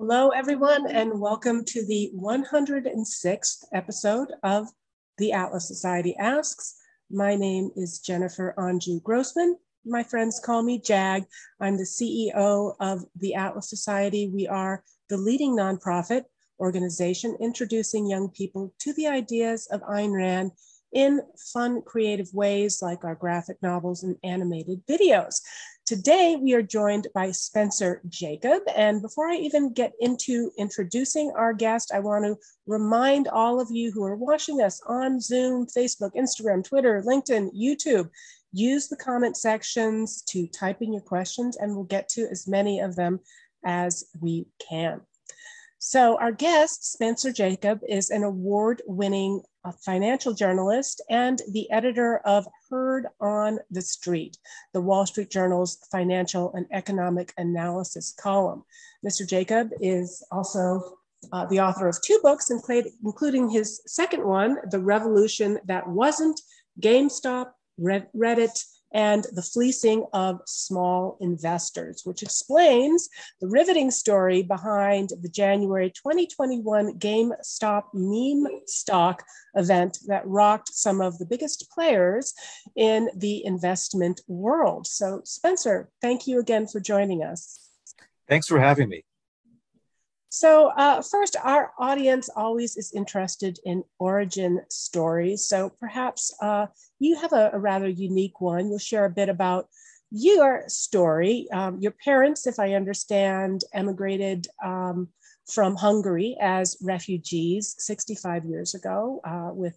Hello, everyone, and welcome to the 106th episode of the Atlas Society Asks. My name is Jennifer Anju Grossman. My friends call me JAG. I'm the CEO of the Atlas Society. We are the leading nonprofit organization introducing young people to the ideas of Ayn Rand in fun, creative ways like our graphic novels and animated videos. Today, we are joined by Spencer Jakab. And before I even get into introducing our guest, I want to remind all of you who are watching us on Zoom, Facebook, Instagram, Twitter, LinkedIn, YouTube, use the comment sections to type in your questions, and we'll get to as many of them as we can. So, our guest, Spencer Jakab, is an award winning uh, financial journalist and the editor of Heard on the Street, the Wall Street Journal's financial and economic analysis column. Mr. Jakab is also uh, the author of two books, including his second one, The Revolution That Wasn't GameStop, Reddit, and the fleecing of small investors, which explains the riveting story behind the January 2021 GameStop meme stock event that rocked some of the biggest players in the investment world. So, Spencer, thank you again for joining us. Thanks for having me. So, uh, first, our audience always is interested in origin stories. So, perhaps uh, you have a, a, rather unique one. You'll share a bit about your story. Um, your parents, if I understand, emigrated um, from Hungary as refugees 65 years ago uh, with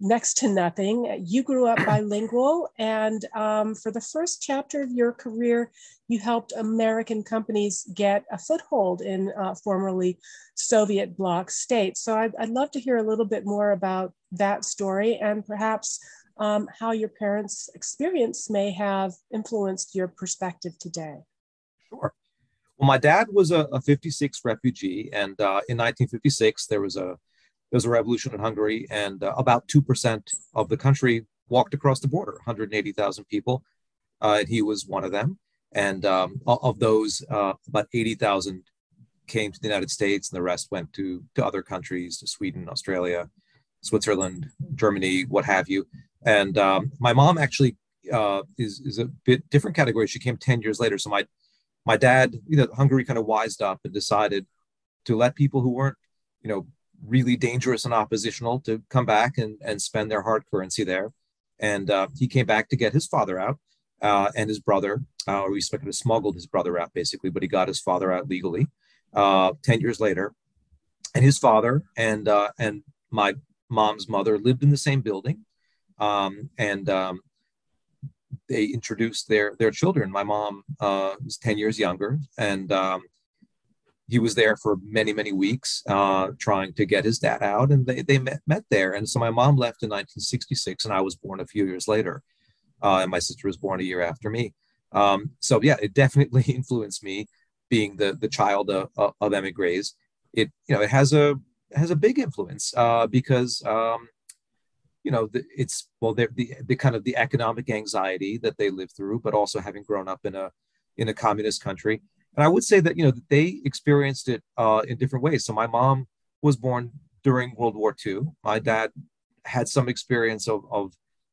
next to nothing. You grew up bilingual, and um, for the first chapter of your career, you helped American companies get a foothold in uh, formerly Soviet bloc states. So I'd, I'd, love to hear a little bit more about that story and perhaps um, how your parents' experience may have influenced your perspective today. Sure. Well, my dad was a, a 56 refugee, and uh, in 1956, there was a there was a revolution in Hungary, and uh, about 2% of the country walked across the border 180,000 people. Uh, and he was one of them. And um, of those, uh, about 80,000 came to the United States, and the rest went to, to other countries, to Sweden, Australia, Switzerland, Germany, what have you. And um, my mom actually uh, is, is a bit different category. She came 10 years later. So my, my dad, you know, Hungary kind of wised up and decided to let people who weren't, you know, really dangerous and oppositional to come back and, and spend their hard currency there. And uh, he came back to get his father out uh, and his brother, uh, or he kind of smuggled his brother out basically, but he got his father out legally uh, 10 years later. And his father and, uh, and my mom's mother lived in the same building. Um, and um, they introduced their, their children. My mom uh, was 10 years younger. And um, he was there for many many weeks uh, trying to get his dad out and they, they met, met there. And so my mom left in 1966 and i was born a few years later uh, and my sister was born a year after me. Um, so yeah it definitely influenced me being the the child of, of emigres. It you know it has a has a big influence uh, because um, you know the, it's well the, the kind of the economic anxiety that they live through but also having grown up in a in a communist country and I would say that you know they experienced it uh, in different ways. So my mom was born during World War II. My dad had some experience of, of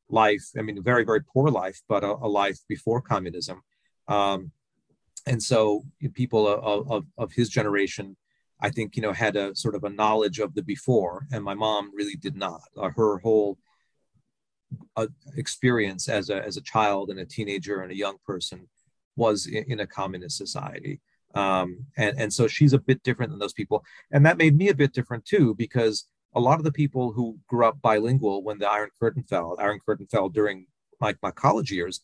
life. I mean, very very poor life, but a, a life before communism. Um, and so people of, of, of his generation, I think you know had a sort of a knowledge of the before, and my mom really did not. Uh, her whole uh, experience as a as a child and a teenager and a young person was in, in a communist society. Um, and, and so she's a bit different than those people. And that made me a bit different too, because a lot of the people who grew up bilingual when the Iron Curtain fell, Iron Curtain fell during my, my college years,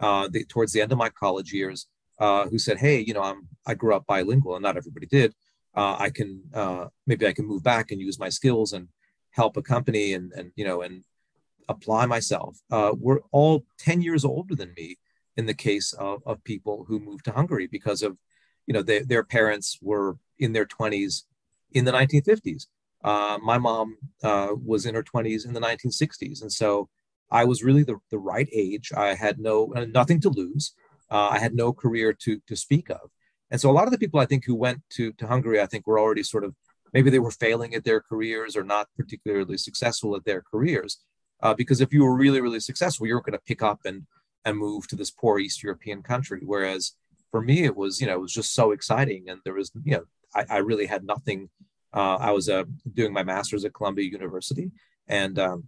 uh, the, towards the end of my college years, uh, who said, "Hey, you know, I'm I grew up bilingual, and not everybody did. Uh, I can uh, maybe I can move back and use my skills and help a company and and you know and apply myself." Uh, we're all ten years older than me, in the case of, of people who moved to Hungary because of, you know, they, their parents were in their 20s in the 1950s. Uh, my mom uh, was in her 20s in the 1960s. And so I was really the, the right age. I had no uh, nothing to lose. Uh, I had no career to, to speak of. And so a lot of the people I think who went to, to Hungary, I think were already sort of maybe they were failing at their careers or not particularly successful at their careers. Uh, because if you were really, really successful, you were going to pick up and and move to this poor East European country. Whereas for me, it was, you know, it was just so exciting. And there was, you know, I, I really had nothing. Uh, I was uh, doing my master's at Columbia University and um,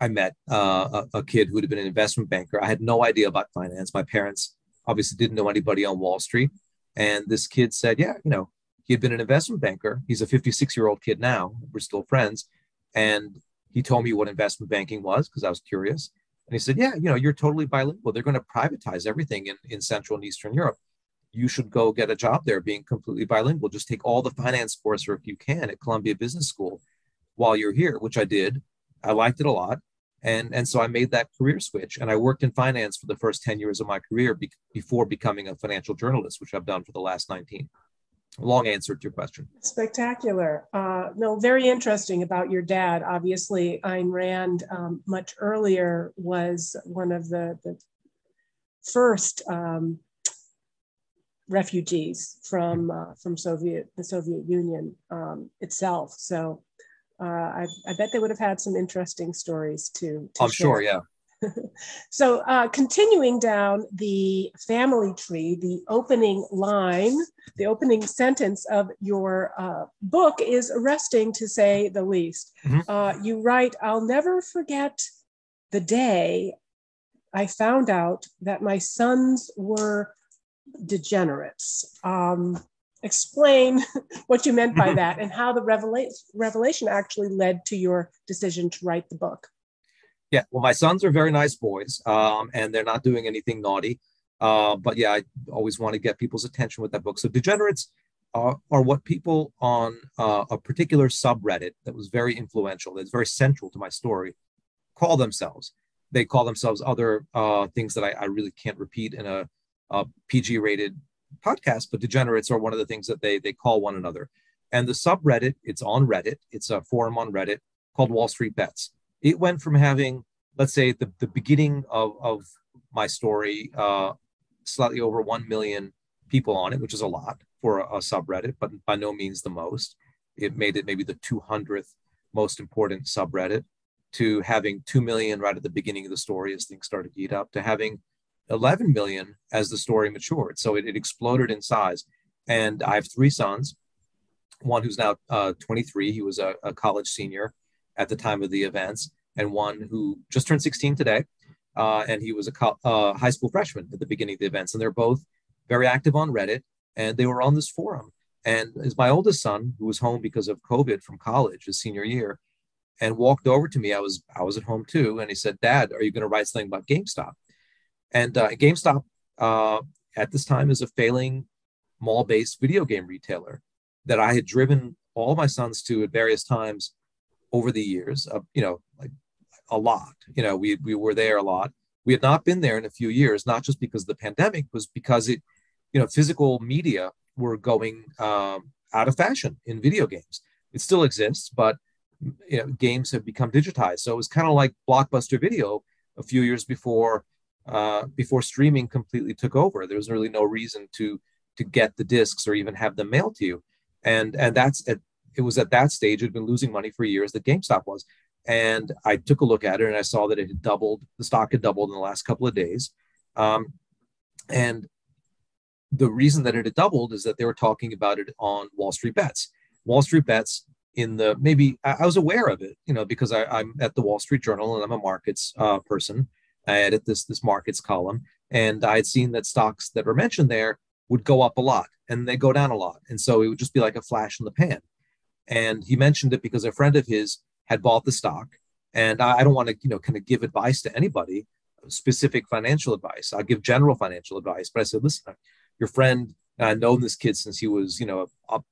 I met uh, a, a, kid who had been an investment banker. I had no idea about finance. My parents obviously didn't know anybody on Wall Street. And this kid said, yeah, you know, he had been an investment banker. He's a 56 year old kid now. We're still friends. And he told me what investment banking was because I was curious. And he said, Yeah, you know, you're totally bilingual. They're going to privatize everything in, in Central and Eastern Europe. You should go get a job there being completely bilingual. Just take all the finance coursework you can at Columbia Business School while you're here, which I did. I liked it a lot. And, and so I made that career switch. And I worked in finance for the first 10 years of my career be- before becoming a financial journalist, which I've done for the last 19 long answer to your question. Spectacular. Uh, no, very interesting about your dad. Obviously, Ayn Rand, um, much earlier, was one of the, the first um, refugees from uh, from Soviet the Soviet Union um, itself. So. Uh, I, I, bet they would have had some interesting stories to. to I'm share. sure, yeah. so, uh, continuing down the family tree, the opening line, the opening sentence of your uh, book is arresting to say the least. Mm-hmm. Uh, you write, I'll never forget the day I found out that my sons were degenerates. Um, explain what you meant by that and how the revela- revelation actually led to your decision to write the book. Yeah, well, my sons are very nice boys, um, and they're not doing anything naughty. Uh, but yeah, I always want to get people's attention with that book. So degenerates are, are what people on uh, a particular subreddit that was very influential, that's very central to my story, call themselves. They call themselves other uh, things that I, I, really can't repeat in a, a PG-rated podcast, but degenerates are one of the things that they they call one another. And the subreddit, it's on Reddit. It's a forum on Reddit called Wall Street Bets it went from having, let's say, the, the beginning of, of my story, uh, slightly over 1 million people on it, which is a lot for a, a subreddit, but by no means the most. It made it maybe the 200th most important subreddit to having 2 million right at the beginning of the story as things started to heat up to having 11 million as the story matured. So it, it exploded in size. And I have three sons, one who's now uh, 23. He was a, a college senior at the time of the events, and one who just turned 16 today. Uh, and he was a co- uh, high school freshman at the beginning of the events. And they're both very active on Reddit, and they were on this forum. And is my oldest son, who was home because of COVID from college his senior year, and walked over to me. I was I was at home too, and he said, "Dad, are you going to write something about GameStop?" And uh, GameStop uh, at this time is a failing mall-based video game retailer that I had driven all my sons to at various times over the years, uh, you know, like a lot. You know, we we were there a lot. We had not been there in a few years, not just because of the pandemic, was because it, you know, physical media were going um, out of fashion in video games. It still exists, but you know, games have become digitized. So it was kind of like blockbuster video a few years before uh, before streaming completely took over. There was really no reason to to get the discs or even have them mailed to you, and and that's at it was at that stage, it had been losing money for years that GameStop was. And I took a look at it and I saw that it had doubled, the stock had doubled in the last couple of days. Um, and the reason that it had doubled is that they were talking about it on Wall Street Bets. Wall Street Bets in the maybe I, was aware of it, you know, because I, am at the Wall Street Journal and I'm a markets uh, person. I edit this this markets column, and I had seen that stocks that were mentioned there would go up a lot and they go down a lot, and so it would just be like a flash in the pan. And he mentioned it because a friend of his had bought the stock. And I, I don't want to, you know, kind of give advice to anybody, specific financial advice. I'll give general financial advice. But I said, listen, your friend, I've known this kid since he was, you know, up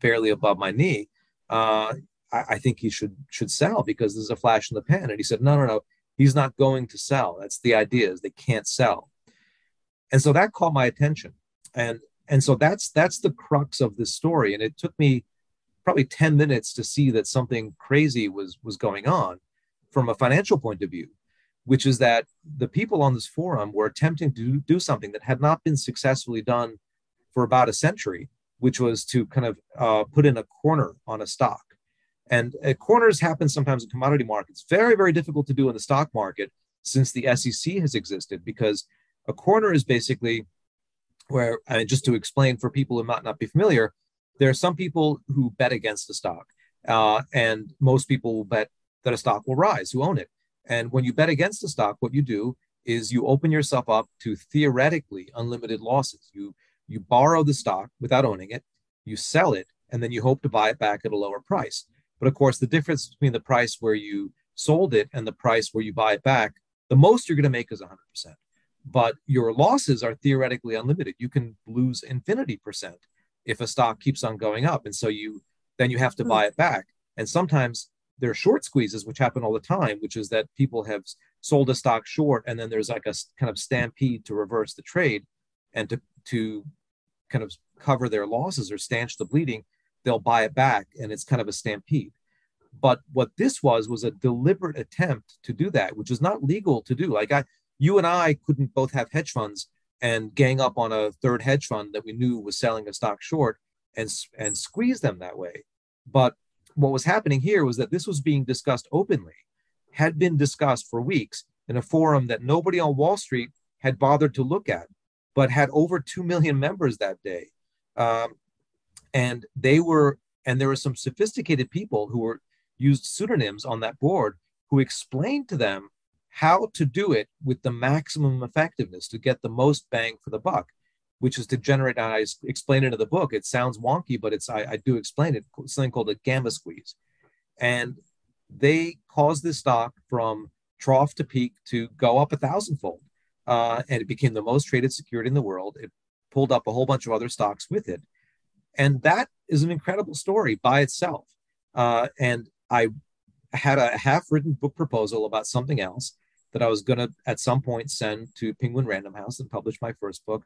barely above my knee. Uh, I, I think he should should sell because there's a flash in the pan. And he said, no, no, no, he's not going to sell. That's the idea is they can't sell. And so that caught my attention. And and so that's that's the crux of this story. And it took me probably 10 minutes to see that something crazy was was going on from a financial point of view which is that the people on this forum were attempting to do something that had not been successfully done for about a century, which was to kind of uh, put in a corner on a stock. And uh, corners happen sometimes in commodity markets. Very, very difficult to do in the stock market since the SEC has existed because a corner is basically where, I mean, just to explain for people who might not be familiar, there are some people who bet against the stock, uh, and most people bet that a stock will rise who own it. And when you bet against the stock, what you do is you open yourself up to theoretically unlimited losses. You you borrow the stock without owning it, you sell it, and then you hope to buy it back at a lower price. But of course, the difference between the price where you sold it and the price where you buy it back, the most you're going to make is 100%. But your losses are theoretically unlimited. You can lose infinity percent if a stock keeps on going up. And so you then you have to hmm. buy it back. And sometimes there are short squeezes, which happen all the time, which is that people have sold a stock short and then there's like a kind of stampede to reverse the trade and to, to kind of cover their losses or stanch the bleeding they'll buy it back and it's kind of a stampede but what this was was a deliberate attempt to do that which is not legal to do like i you and i couldn't both have hedge funds and gang up on a third hedge fund that we knew was selling a stock short and and squeeze them that way. But what was happening here was that this was being discussed openly had been discussed for weeks in a forum that nobody on wall street had bothered to look at but had over 2 million members that day. Um, and they were and there were some sophisticated people who were used pseudonyms on that board who explained to them how to do it with the maximum effectiveness to get the most bang for the buck which is to generate i explain it in the book. It sounds wonky but it's i, I do explain it something called a gamma squeeze. And they caused this stock from trough to peak to go up a thousandfold uh, and it became the most traded security in the world. It pulled up a whole bunch of other stocks with it. And that is an incredible story by itself. Uh, and I had a half written book proposal about something else that I was going to at some point send to Penguin Random House and publish my first book.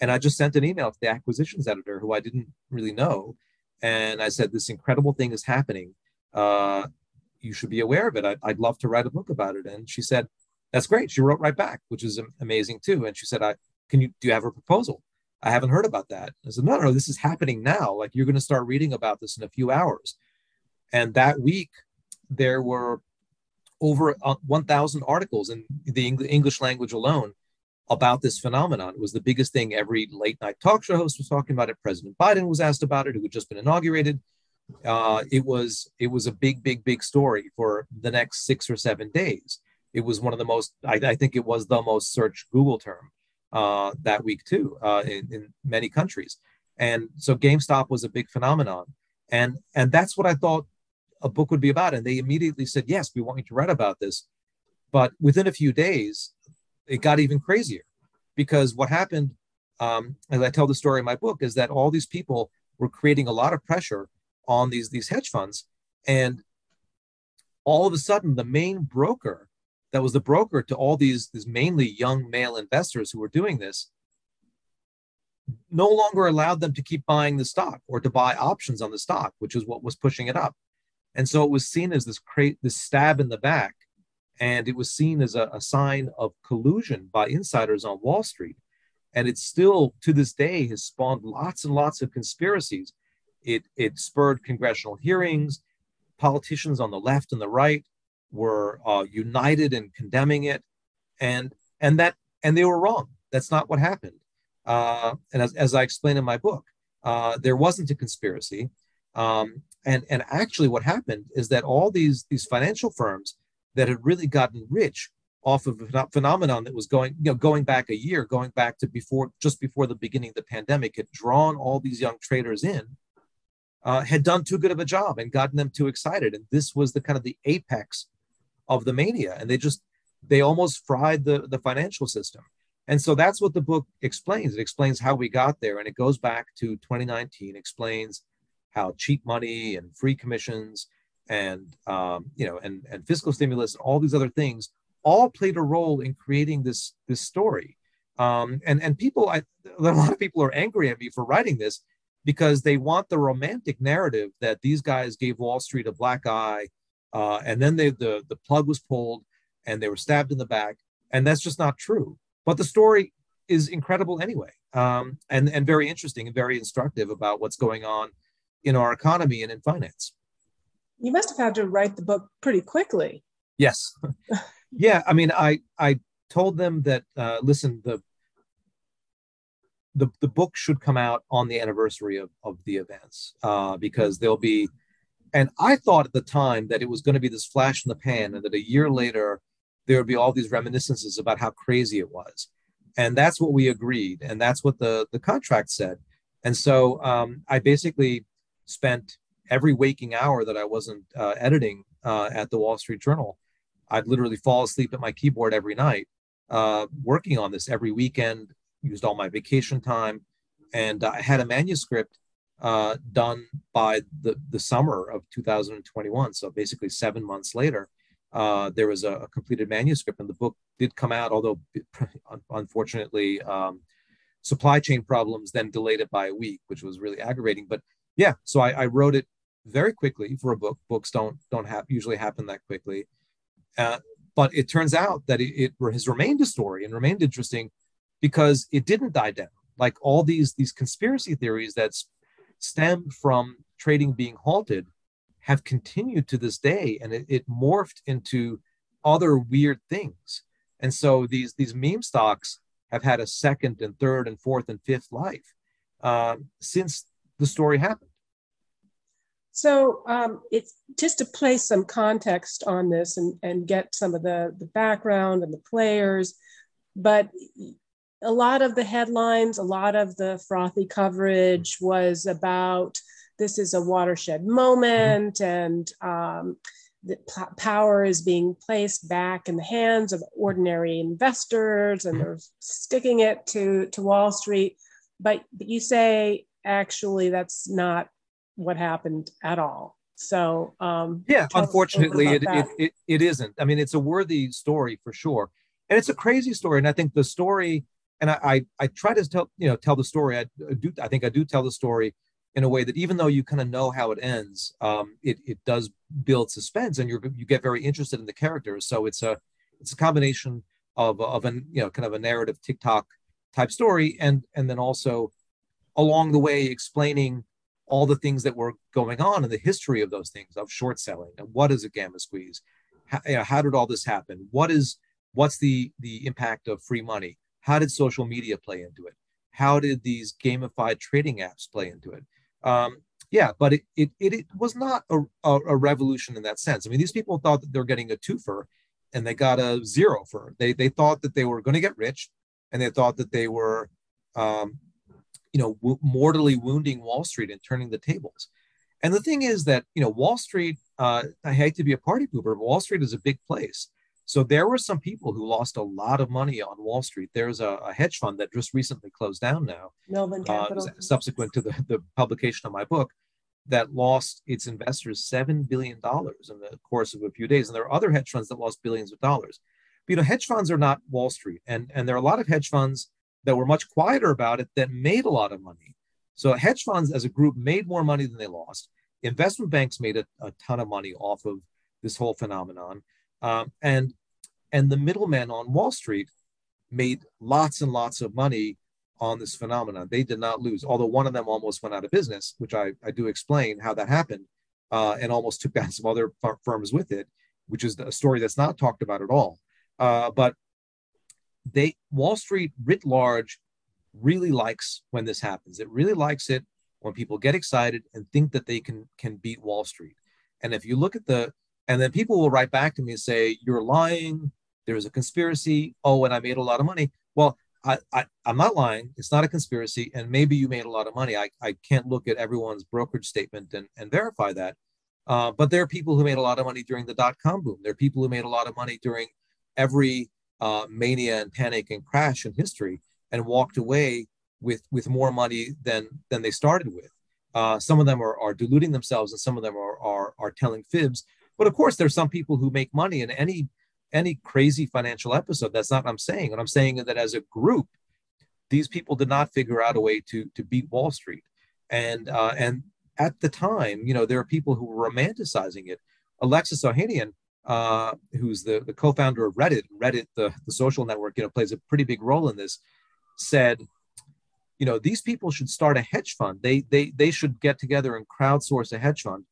And I just sent an email to the acquisitions editor who I didn't really know. And I said, This incredible thing is happening. Uh, you should be aware of it. I'd, I'd, love to write a book about it. And she said, That's great. She wrote right back, which is amazing too. And she said, I can you do you have a proposal? I haven't heard about that. I said, no, no, this is happening now. Like you're going to start reading about this in a few hours. And that week, there were over uh, 1,000 articles in the English language alone about this phenomenon. It was the biggest thing every late night talk show host was talking about it. President Biden was asked about it, who had just been inaugurated. Uh, it was it was a big, big, big story for the next six or seven days. It was one of the most, I, I think it was the most searched Google term uh, that week too uh, in, in many countries. And so GameStop was a big phenomenon, and and that's what I thought a book would be about. And they immediately said, "Yes, we want you to write about this." But within a few days, it got even crazier because what happened, um, as I tell the story in my book, is that all these people were creating a lot of pressure on these these hedge funds, and all of a sudden, the main broker that was the broker to all these, these mainly young male investors who were doing this no longer allowed them to keep buying the stock or to buy options on the stock, which is what was pushing it up. And so it was seen as this this stab in the back, and it was seen as a, a sign of collusion by insiders on Wall Street. And it still, to this day, has spawned lots and lots of conspiracies. It it spurred congressional hearings. Politicians on the left and the right were uh, united in condemning it, and and that and they were wrong. That's not what happened. Uh, and as, as I explain in my book, uh, there wasn't a conspiracy. Um, and and actually, what happened is that all these these financial firms that had really gotten rich off of a phenomenon that was going you know going back a year, going back to before just before the beginning of the pandemic, had drawn all these young traders in. Uh, had done too good of a job and gotten them too excited, and this was the kind of the apex of the mania. And they just they almost fried the the financial system. And so that's what the book explains. It explains how we got there. And it goes back to 2019 explains how cheap money and free commissions and um, you know and and fiscal stimulus and all these other things all played a role in creating this this story um, and and people I, a lot of people are angry at me for writing this because they want the romantic narrative that these guys gave wall street a black eye uh, and then they, the, the plug was pulled and they were stabbed in the back. And that's just not true. But the story is incredible anyway, um, and and very interesting and very instructive about what's going on in our economy and in finance. You must have had to write the book pretty quickly. Yes, yeah. I mean, I I told them that uh, listen the the, the book should come out on the anniversary of, of the events uh, because there'll be and i thought at the time that it was going to be this flash in the pan and that a year later there would be all these reminiscences about how crazy it was and that's what we agreed and that's what the the contract said and so um, i basically spent every waking hour that i wasn't uh, editing uh, at the wall street journal i'd literally fall asleep at my keyboard every night uh, working on this every weekend used all my vacation time, and I had a manuscript uh, done by the, the summer of 2021. So basically, seven months later, uh, there was a, a, completed manuscript, and the book did come out, although unfortunately, um, supply chain problems then delayed it by a week, which was really aggravating. But yeah, so I, I wrote it very quickly for a book. Books don't don't have usually happen that quickly. Uh, but it turns out that it, it, has remained a story and remained interesting because it didn't die down. Like all these these conspiracy theories that stemmed from trading being halted have continued to this day, and it, it morphed into other weird things. And so these these meme stocks have had a second and third and fourth and fifth life uh, since the story happened. So um, it's just to place some context on this and, and get some of the, the background and the players. But a lot of the headlines, a lot of the frothy coverage was about this is a watershed moment and um, the power is being placed back in the hands of ordinary investors and mm-hmm. they're sticking it to, to Wall Street. But, but you say actually that's not what happened at all. So um, yeah, unfortunately, it, it, it, it isn't. I mean, it's a worthy story for sure, and it's a crazy story. And I think the story and I, I, I try to tell you know tell the story. I do I think I do tell the story in a way that even though you kind of know how it ends, um, it it does build suspense and you you get very interested in the characters. So it's a it's a combination of of an you know kind of a narrative TikTok type story and and then also along the way explaining all the things that were going on in the history of those things of short selling and what is a gamma squeeze how, you know, how did all this happen what is what's the the impact of free money how did social media play into it? How did these gamified trading apps play into it? Um, yeah, but it, it, it, it, was not a, a, a, revolution in that sense. I mean, these people thought that they're getting a twofer and they got a zero for they they thought that they were going to get rich and they thought that they were um, you know w- mortally wounding wall street and turning the tables and the thing is that you know wall street uh, i hate to be a party pooper but wall street is a big place so there were some people who lost a lot of money on Wall Street. There's a, a hedge fund that just recently closed down now, Melvin uh, Capital, uh, subsequent to the, the publication of my book, that lost its investors seven billion dollars in the course of a few days. And there are other hedge funds that lost billions of dollars. But, you know, hedge funds are not Wall Street, and and there are a lot of hedge funds that were much quieter about it that made a lot of money. So hedge funds as a group made more money than they lost. Investment banks made a, a ton of money off of this whole phenomenon. Um, and and the middlemen on Wall Street made lots and lots of money on this phenomenon. They did not lose, although one of them almost went out of business, which I, I do explain how that happened, uh, and almost took down some other firms with it, which is a story that's not talked about at all. Uh, but they Wall Street writ large really likes when this happens. It really likes it when people get excited and think that they can can beat Wall Street. And if you look at the and then people will write back to me and say, You're lying. There's a conspiracy. Oh, and I made a lot of money. Well, I, I, am not lying. It's not a conspiracy. And maybe you made a lot of money. I, I can't look at everyone's brokerage statement and, and verify that. Uh, but there are people who made a lot of money during the dot com boom. There are people who made a lot of money during every uh, mania and panic and crash in history and walked away with, with more money than, than they started with. Uh, some of them are, are diluting themselves and some of them are, are, are telling fibs but of course, there's some people who make money in any any crazy financial episode. That's not what I'm saying. What I'm saying is that as a group, these people did not figure out a way to to beat Wall Street. And uh, and at the time, you know, there are people who were romanticizing it. Alexis Ohanian, uh, who's the, the co-founder of Reddit, Reddit, the, the social network, you know, plays a pretty big role in this. said, you know, these people should start a hedge fund. They they they should get together and crowdsource a hedge fund.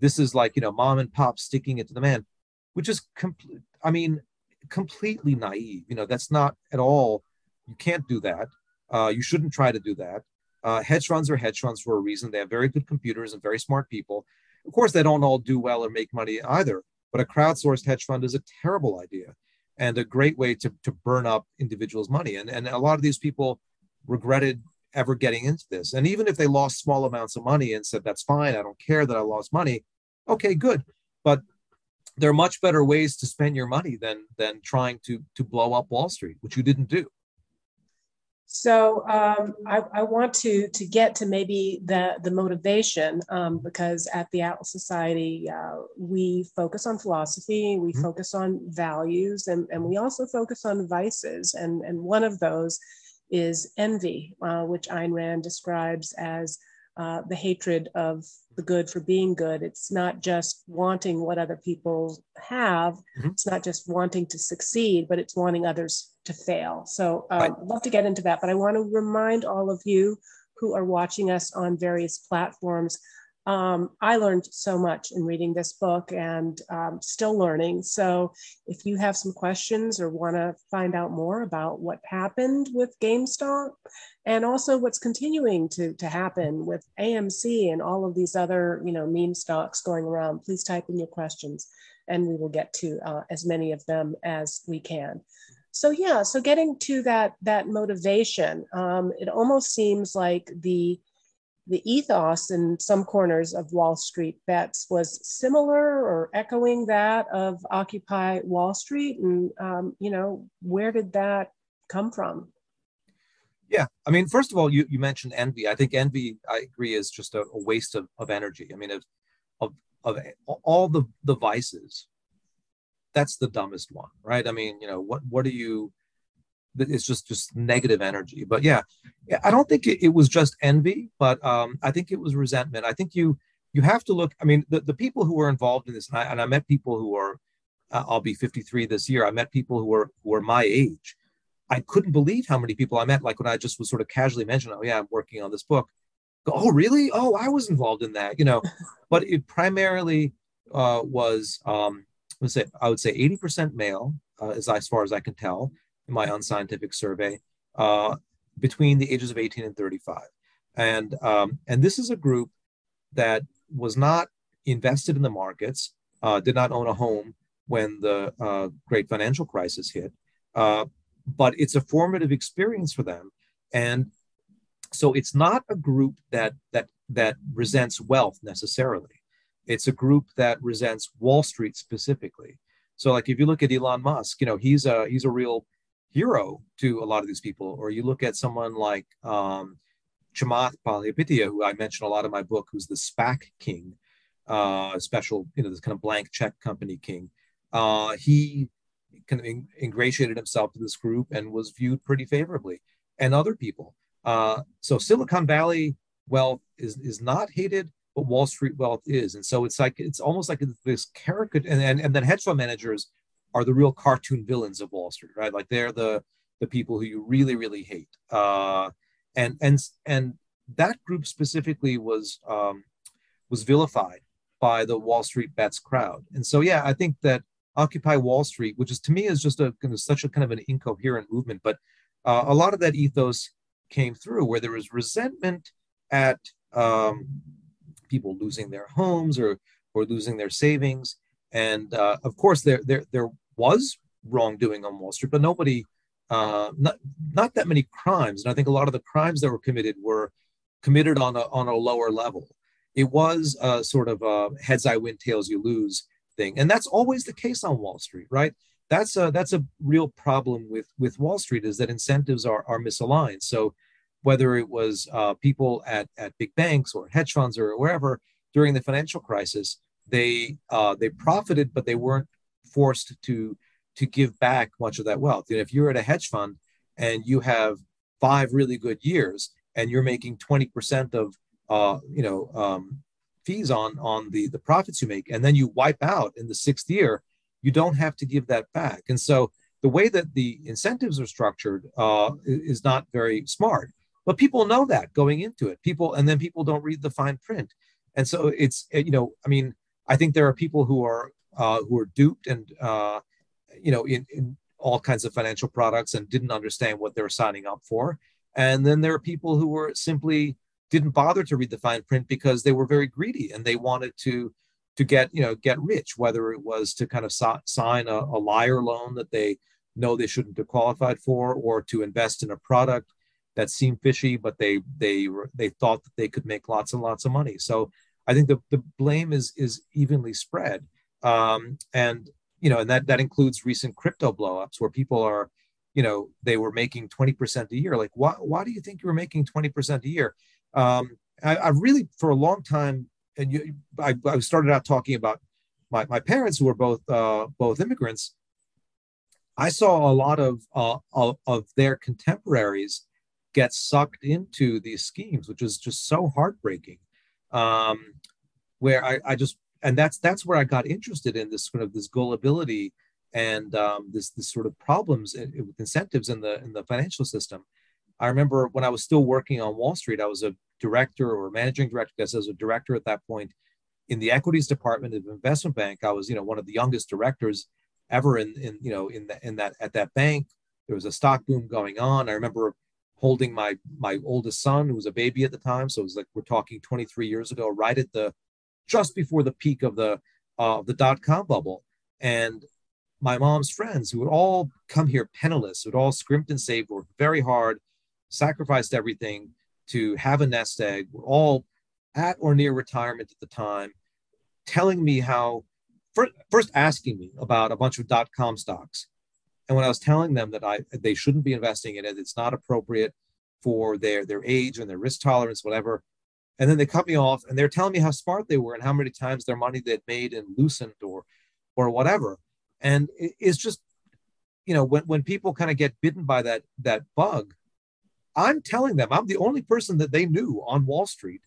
This is like you know, mom and pop sticking it to the man, which is complete. I mean, completely naive. You know, that's not at all. You can't do that. Uh, you shouldn't try to do that. Uh, hedge funds are hedge funds for a reason. They have very good computers and very smart people. Of course, they don't all do well or make money either. But a crowdsourced hedge fund is a terrible idea and a great way to, to burn up individuals' money. And, and a lot of these people regretted ever getting into this. And even if they lost small amounts of money and said, that's fine, I don't care that I lost money, okay, good. But there are much better ways to spend your money than than trying to to blow up Wall Street, which you didn't do. So um, I, I, want to to get to maybe the the motivation um, because at the Atlas Society uh, we focus on philosophy, we mm-hmm. focus on values, and, and we also focus on vices. And and one of those is envy, uh, which Ayn Rand describes as uh, the hatred of the good for being good. It's not just wanting what other people have. Mm-hmm. It's not just wanting to succeed, but it's wanting others to fail. So um, right. I'd love to get into that, but I want to remind all of you who are watching us on various platforms um, I learned so much in reading this book and um, still learning. So, if you have some questions or want to find out more about what happened with GameStop and also what's continuing to, to happen with AMC and all of these other, you know, meme stocks going around, please type in your questions and we will get to uh, as many of them as we can. So yeah, so getting to that that motivation, um, it almost seems like the the ethos in some corners of Wall Street bets was similar or echoing that of Occupy Wall Street? And, um, you know, where did that come from? Yeah, I mean, first of all, you, you mentioned envy. I think envy, I agree, is just a, a waste of, of energy. I mean, of, of, of all the, the vices, that's the dumbest one, right? I mean, you know, what, what do you, it's just just negative energy. But yeah i don't think it, it was just envy but um, i think it was resentment. I think you you have to look i mean the, the people who were involved in this and i, and I met people who are uh, i'll be 53 this year. I met people who were who were my age. I couldn't believe how many people i met. Like when i just was sort of casually mentioned oh yeah i'm working on this book. Go, oh really? Oh i was involved in that you know? But it primarily uh, was um, let's say i would say 80% male uh, as, as far as i can tell my unscientific survey uh, between the ages of 18 and 35. And, um, and this is a group that was not invested in the markets, uh, did not own a home when the uh, great financial crisis hit. Uh, but it's a formative experience for them. And so it's not a group that, that, that resents wealth necessarily. It's a group that resents Wall Street specifically. So, like if you look at Elon Musk, you know he's a he's a real hero to a lot of these people. Or you look at someone like um, Chamath Palihapitiya, who I mentioned a lot in my book, who's the SPAC king, uh, special, you know, this kind of blank check company king. Uh, he kind of ingratiated himself to this group and was viewed pretty favorably, and other people. Uh, so Silicon Valley wealth is is not hated, but Wall Street wealth is, and so it's like it's almost like this caricature, and, and and then hedge fund managers are the real cartoon villains of Wall Street, right? Like they're the the people who you really really hate. Uh, and and and that group specifically was um, was vilified by the Wall Street bets crowd. And so yeah, I think that Occupy Wall Street, which is to me is just a kind of such a kind of an incoherent movement, but uh, a lot of that ethos came through where there was resentment at um, people losing their homes or or losing their savings and uh, of course, there, there, there was wrongdoing on Wall Street, but nobody, uh, not, not that many crimes. And I think a lot of the crimes that were committed were committed on a, on a lower level. It was a sort of a heads I win, tails you lose thing. And that's always the case on Wall Street, right? That's a, that's a real problem with, with Wall Street is that incentives are, are misaligned. So whether it was uh, people at, at big banks or hedge funds or wherever during the financial crisis, they uh, they profited, but they weren't forced to to give back much of that wealth. If you're at a hedge fund and you have five really good years and you're making 20% of uh, you know um, fees on on the the profits you make, and then you wipe out in the sixth year, you don't have to give that back. And so the way that the incentives are structured uh, is not very smart. But people know that going into it. People and then people don't read the fine print, and so it's you know I mean I think there are people who are uh, who were duped and uh, you know in, in all kinds of financial products and didn't understand what they were signing up for, and then there are people who were simply didn't bother to read the fine print because they were very greedy and they wanted to to get you know get rich whether it was to kind of so- sign a, a liar loan that they know they shouldn't have qualified for or to invest in a product that seemed fishy but they they they thought that they could make lots and lots of money. So i think the, the blame is is evenly spread um, and you know and that that includes recent crypto blowups where people are you know they were making 20% a year like why, why do you think you were making 20% a year um, I, I really for a long time and you, I, I started out talking about my, my parents who were both uh, both immigrants. I saw a lot of, uh, of, of their contemporaries get sucked into these schemes, which is just so heartbreaking. Um, where I, I just and that's that's where I got interested in this kind of this gullibility and um, this this sort of problems with incentives in the in the financial system. I remember when I was still working on Wall Street, I was a director or managing director, I guess as a director at that point in the equities department of investment bank. I was, you know, one of the youngest directors ever in, in you know, in, the, in that, at that bank. There was a stock boom going on. I remember holding my, my oldest son, who was a baby at the time. So it was like, we're talking 23 years ago, right at the, just before the peak of the, uh, the dot-com bubble. And my mom's friends who would all come here penniless, who'd all scrimped and saved, worked very hard, sacrificed everything to have a nest egg, were all at or near retirement at the time, telling me how, first asking me about a bunch of dot com stocks. And when I was telling them that I they shouldn't be investing in it, it's not appropriate for their their age and their risk tolerance, whatever. And then they cut me off and they're telling me how smart they were and how many times their money they'd made and loosened or or whatever. And it's just, you know, when, when people kind of get bitten by that that bug, I'm telling them I'm the only person that they knew on Wall Street.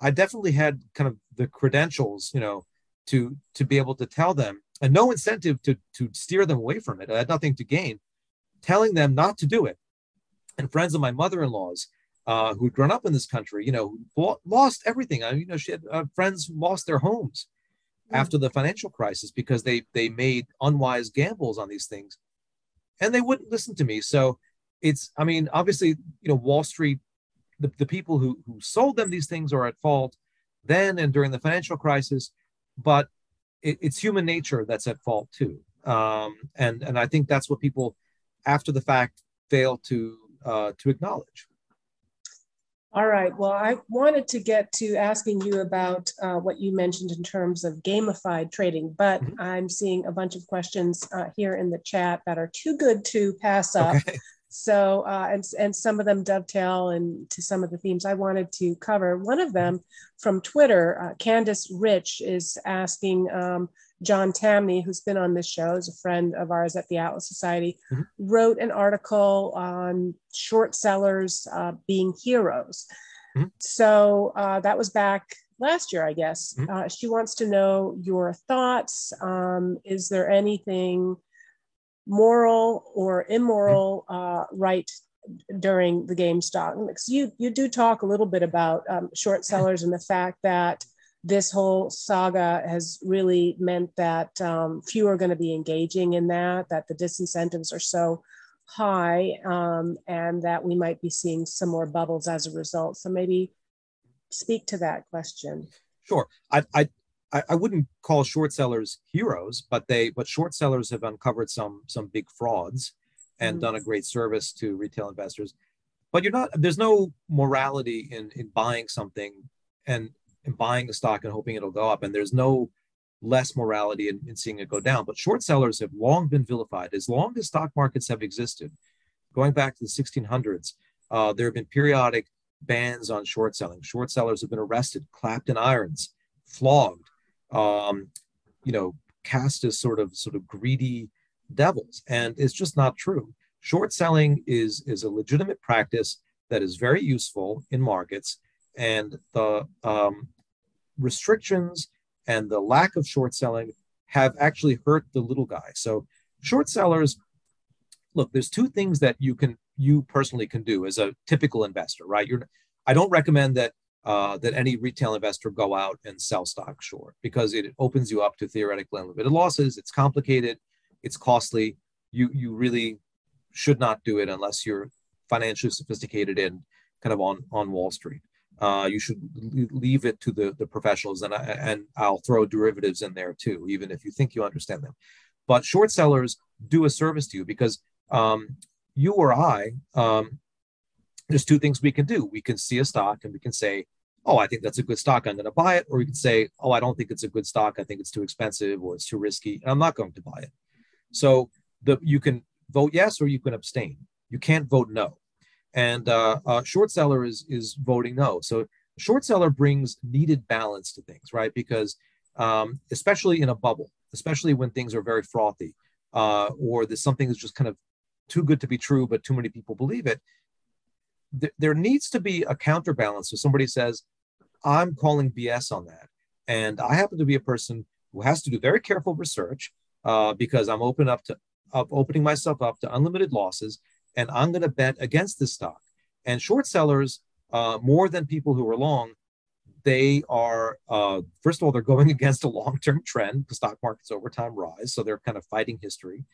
I definitely had kind of the credentials, you know, to to be able to tell them, and no incentive to to steer them away from it. I had nothing to gain, telling them not to do it. And friends of my mother-in-law's uh, who'd grown up in this country, you know, lost everything. I, you know, she had uh, friends who lost their homes mm. after the financial crisis because they they made unwise gambles on these things, and they wouldn't listen to me. So it's i mean obviously you know wall street the, the people who who sold them these things are at fault then and during the financial crisis but it, it's human nature that's at fault too um, and and i think that's what people after the fact fail to uh, to acknowledge all right. Well, I wanted to get to asking you about uh, what you mentioned in terms of gamified trading, but mm-hmm. I'm seeing a bunch of questions uh, here in the chat that are too good to pass up. Okay. So, uh, and, and some of them dovetail into some of the themes I wanted to cover. One of them from Twitter, uh, Candace Rich is asking um, John Tamny, who's been on this show, is a friend of ours at the Atlas Society, mm-hmm. wrote an article on short sellers uh, being heroes. Mm-hmm. So uh, that was back last year, I guess. Mm-hmm. Uh, she wants to know your thoughts. Um, is there anything moral or immoral uh, right during the GameStop. Because you you do talk a little bit about um, short sellers and the fact that this whole saga has really meant that um, few are going to be engaging in that, that the disincentives are so high, um, and that we might be seeing some more bubbles as a result. So maybe speak to that question. Sure. I, I I, wouldn't call short sellers heroes, but they but short sellers have uncovered some some big frauds and mm-hmm. done a great service to retail investors. But you're not there's no morality in in buying something and in buying a stock and hoping it'll go up, and there's no less morality in, in seeing it go down. But short sellers have long been vilified as long as stock markets have existed. Going back to the 1600s, uh, there have been periodic bans on short selling. Short sellers have been arrested, clapped in irons, flogged um, you know, cast as sort of sort of greedy devils, and it's just not true. Short selling is is a legitimate practice that is very useful in markets, and the um, restrictions and the lack of short selling have actually hurt the little guy. So short sellers look, there's two things that you can you personally can do as a typical investor, right? You're I don't recommend that uh, that any retail investor go out and sell stock short because it opens you up to theoretically unlimited losses. It's complicated, it's costly. You you really should not do it unless you're financially sophisticated and kind of on on Wall Street. Uh, you should leave it to the the professionals, and I, and I'll throw derivatives in there too, even if you think you understand them. But short sellers do a service to you because um, you or I, um, there's two things we can do. We can see a stock and we can say, oh, I think that's a good stock. I'm going to buy it. Or we can say, oh, I don't think it's a good stock. I think it's too expensive or it's too risky. And I'm not going to buy it. So the you can vote yes or you can abstain. You can't vote no. And uh, uh, short seller is is voting no. So short seller brings needed balance to things, right? Because um, especially in a bubble, especially when things are very frothy, uh, or there's something that's just kind of too good to be true, but too many people believe it. Th- there needs to be a counterbalance. So somebody says, I'm calling BS on that. And I happen to be a person who has to do very careful research uh, because I'm open up to up opening myself up to unlimited losses, and I'm going to bet against this stock. And short sellers, uh, more than people who are long, they are uh, first of all they're going against a long-term trend. The stock market's over time rise, so they're kind of fighting history.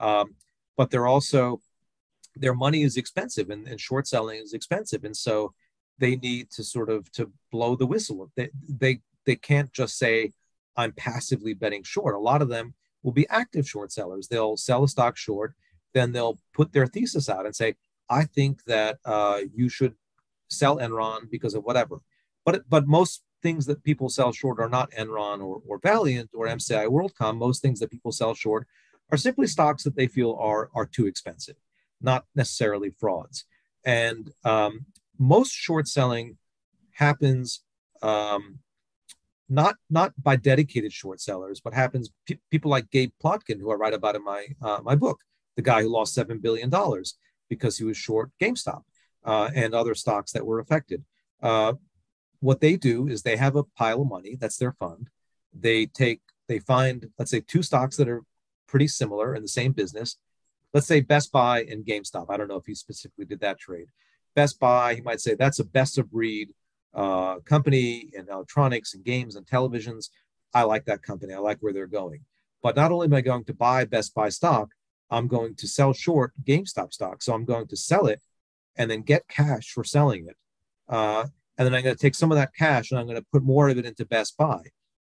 Um, but they're also their money is expensive, and, and short selling is expensive, and so they need to sort of to blow the whistle. They they they can't just say I'm passively betting short. A lot of them will be active short sellers. They'll sell a stock short, then they'll put their thesis out and say, I think that uh, you should sell Enron because of whatever. But but most things that people sell short are not Enron or, or Valeant or MCI WorldCom. Most things that people sell short are simply stocks that they feel are are too expensive, not necessarily frauds. And um, most short selling happens um, not not by dedicated short sellers, but happens pe- people like Gabe Plotkin, who I write about in my uh, my book, the guy who lost seven billion dollars because he was short GameStop uh, and other stocks that were affected. Uh, what they do is they have a pile of money that's their fund. They take they find let's say two stocks that are pretty similar in the same business. Let's say Best Buy and GameStop. I don't know if he specifically did that trade. Best Buy, he might say that's a best of breed uh, company in electronics and games and televisions. I like that company. I like where they're going. But not only am I going to buy Best Buy stock, I'm going to sell short GameStop stock. So I'm going to sell it and then get cash for selling it. Uh, and then I'm going to take some of that cash and I'm going to put more of it into Best Buy.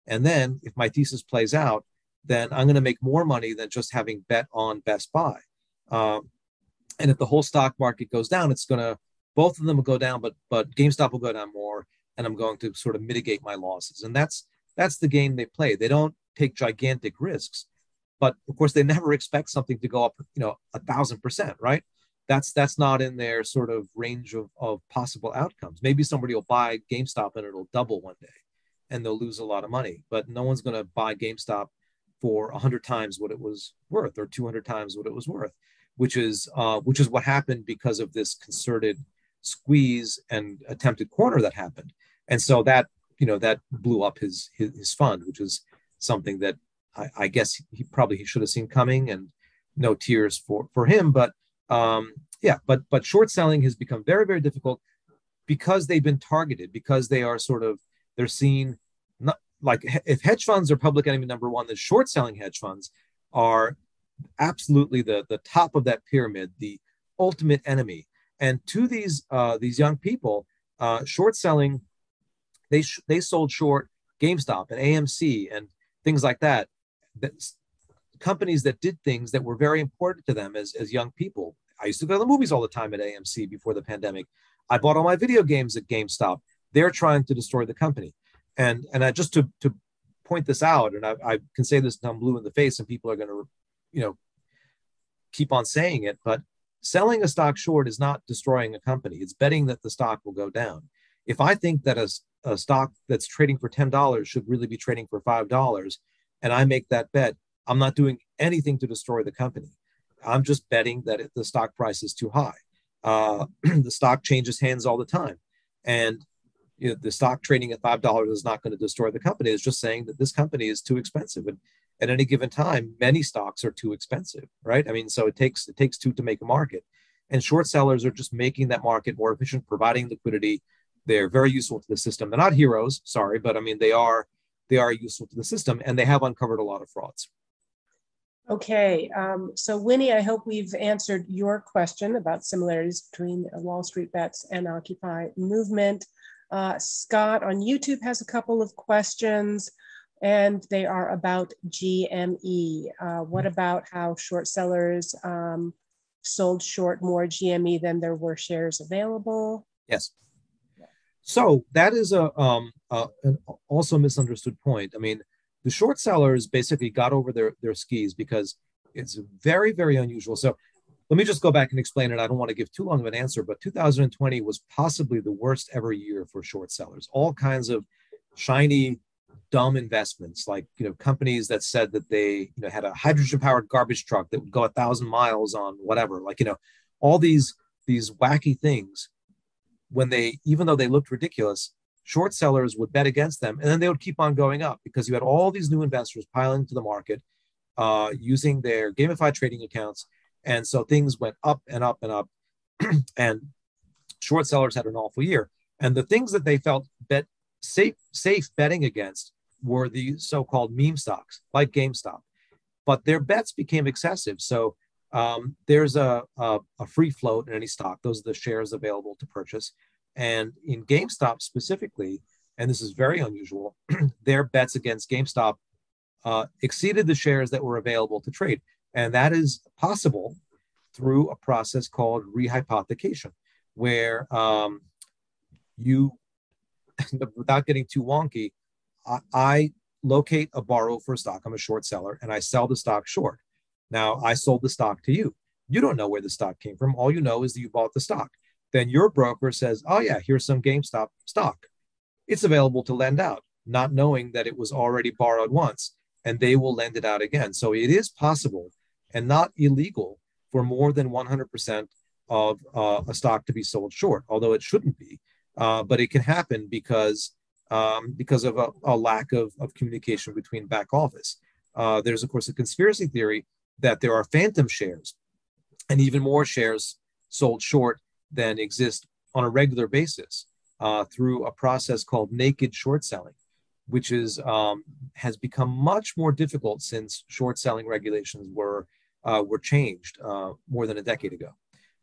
And then if my thesis plays out, then I'm going to make more money than just having bet on Best Buy. Um, and if the whole stock market goes down, it's going to both of them will go down, but but GameStop will go down more, and I'm going to sort of mitigate my losses. And that's that's the game they play. They don't take gigantic risks, but of course they never expect something to go up, you know, a thousand percent, right? That's that's not in their sort of range of, of possible outcomes. Maybe somebody will buy GameStop and it'll double one day and they'll lose a lot of money, but no one's going to buy GameStop for 100 times what it was worth or 200 times what it was worth which is uh, which is what happened because of this concerted squeeze and attempted corner that happened. And so that, you know, that blew up his his, his fund, which is something that I, I, guess he probably he should have seen coming and no tears for for him. But um, yeah, but but short selling has become very, very difficult because they've been targeted, because they are sort of they're seen not like if hedge funds are public enemy number one, the short selling hedge funds are absolutely the the top of that pyramid, the ultimate enemy and to these uh, these young people, uh, short selling, they sh- they sold short GameStop and AMC and things like that. That companies that did things that were very important to them as as young people. I used to go to the movies all the time at AMC before the pandemic. I bought all my video games at GameStop. They're trying to destroy the company, and and I just to to point this out, and I, I can say this until I'm blue in the face, and people are going to, you know, keep on saying it, but selling a stock short is not destroying a company it's betting that the stock will go down if i think that a, a stock that's trading for $10 should really be trading for $5 and i make that bet i'm not doing anything to destroy the company i'm just betting that it, the stock price is too high uh, the stock changes hands all the time and you know, the stock trading at $5 is not going to destroy the company it's just saying that this company is too expensive and at any given time, many stocks are too expensive, right? I mean, so it takes it takes two to make a market, and short sellers are just making that market more efficient, providing liquidity. They're very useful to the system. They're not heroes, sorry, but I mean they are they are useful to the system, and they have uncovered a lot of frauds. Okay, um, so Winnie, I hope we've answered your question about similarities between Wall Street bets and Occupy movement. Uh, Scott on YouTube has a couple of questions and they are about GME. Uh, what about how short sellers um, sold short more GME than there were shares available? Yes. So that is a, um, uh, an also misunderstood point. I mean, the short sellers basically got over their, their skis because it's very, very unusual. So let me just go back and explain it. I don't want to give too long of an answer, but 2020 was possibly the worst ever year for short sellers. All kinds of shiny, dumb investments, like you know, companies that said that they you know had a hydrogen-powered garbage truck that would go a thousand miles on whatever, like you know, all these these wacky things. When they, even though they looked ridiculous, short sellers would bet against them, and then they would keep on going up because you had all these new investors piling to the market uh, using their gamified trading accounts and so things went up and up and up. and short sellers had an awful year. And the things that they felt bet safe safe betting against were the so-called meme stocks like GameStop. But their bets became excessive. So um, there's a, a, a free float in any stock. Those are the shares available to purchase. And in GameStop specifically, and this is very unusual, their bets against GameStop uh, exceeded the shares that were available to trade. And that is possible through a process called rehypothecation, where um, you, without getting too wonky, I, I locate a borrow for a stock. I'm a short seller and I sell the stock short. Now I sold the stock to you. You don't know where the stock came from. All you know is that you bought the stock. Then your broker says, Oh, yeah, here's some GameStop stock. It's available to lend out, not knowing that it was already borrowed once and they will lend it out again. So it is possible and not illegal for more than 100% of uh, a stock to be sold short, although it shouldn't be. Uh, but it can happen because um, because of a, a, lack of, of communication between back office. Uh, there's of course a conspiracy theory that there are phantom shares and even more shares sold short than exist on a regular basis uh, through a process called naked short selling which is um, has become much more difficult since short selling regulations were uh, were changed uh, more than a decade ago.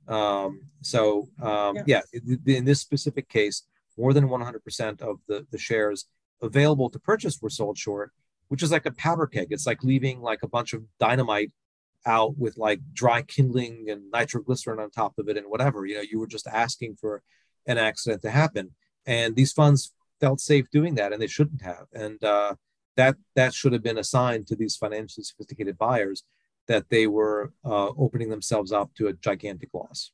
Um, so um, yeah. yeah. in this specific case, more than 100% of the, the shares available to purchase were sold short, which is like a powder keg. It's like leaving like a bunch of dynamite out with like dry kindling and nitroglycerin on top of it and whatever. You know, you were just asking for an accident to happen. And these funds felt safe doing that, and they shouldn't have. And uh, that that should have been a sign to these financially sophisticated buyers that they were uh, opening themselves up to a gigantic loss.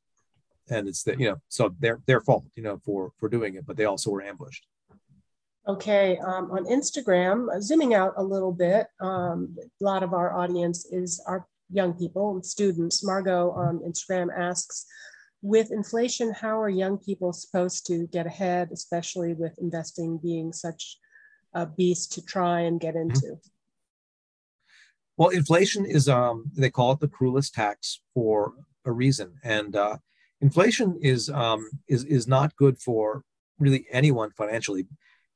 And it's the you know so their their fault you know for for doing it, but they also were ambushed. Okay, um, on Instagram, uh, zooming out a little bit, um, a lot of our audience is our young people and students. Margot on Instagram asks, with inflation, how are young people supposed to get ahead, especially with investing being such a beast to try and get mm-hmm. into? Well, inflation is um, they call it the cruelest tax for a reason, and uh, inflation is um, is is not good for really anyone financially,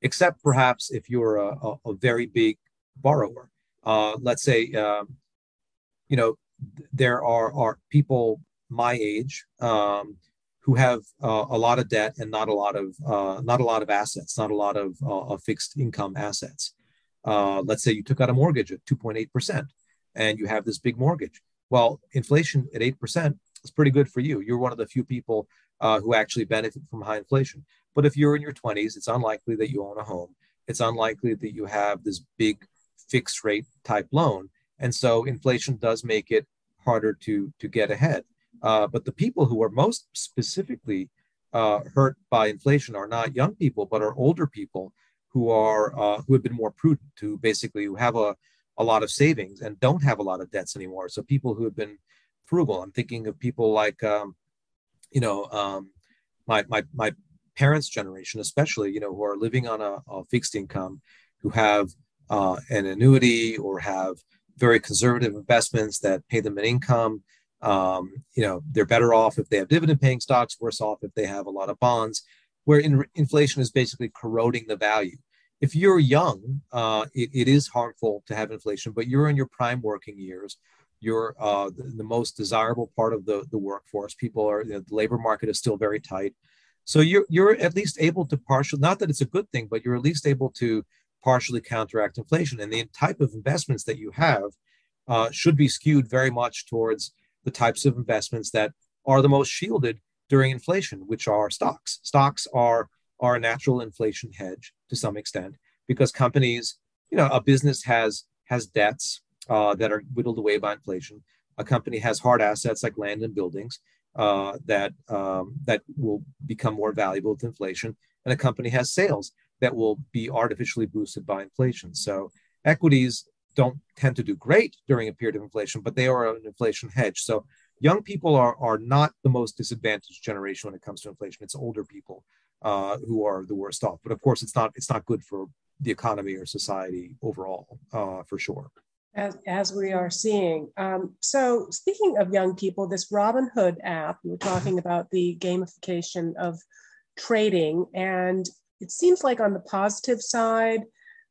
except perhaps if you're a, a, a very big borrower. Uh, let's say, um, you know, there are are people my age um, who have uh, a lot of debt and not a lot of uh, not a lot of assets, not a lot of, uh, of fixed income assets. Uh, let's say you took out a mortgage at 2.8 percent, and you have this big mortgage. Well, inflation at eight percent is pretty good for you. You're one of the few people uh, who actually benefit from high inflation. But if you're in your 20s, it's unlikely that you own a home. It's unlikely that you have this big fixed rate type loan, and so inflation does make it harder to to get ahead. Uh, but the people who are most specifically uh, hurt by inflation are not young people, but are older people who are uh, who have been more prudent, who basically who have a, a lot of savings and don't have a lot of debts anymore. So people who have been frugal. I'm thinking of people like, um, you know, um, my my my parents' generation, especially, you know, who are living on a, a fixed income, who have uh, an annuity or have very conservative investments that pay them an income. Um, you know, they're better off if they have dividend paying stocks, worse off if they have a lot of bonds, where in, inflation is basically corroding the value. If you're young, uh, it, it is harmful to have inflation, but you're in your prime working years. You're uh, the, the, most desirable part of the, the workforce. People are, you know, the labor market is still very tight. So you're, you're at least able to partial, not that it's a good thing, but you're at least able to partially counteract inflation. And the type of investments that you have uh, should be skewed very much towards the types of investments that are the most shielded during inflation, which are stocks. Stocks are are a natural inflation hedge to some extent because companies, you know, a business has has debts uh, that are whittled away by inflation. A company has hard assets like land and buildings uh, that um, that will become more valuable with inflation, and a company has sales that will be artificially boosted by inflation. So equities don't tend to do great during a period of inflation, but they are an inflation hedge. So young people are, are not the most disadvantaged generation when it comes to inflation. It's older people uh, who are the worst off. But of course, it's not it's not good for the economy or society overall, uh, for sure. As, as we are seeing. Um, so speaking of young people, this Robinhood app, we were talking about the gamification of trading, and it seems like on the positive side,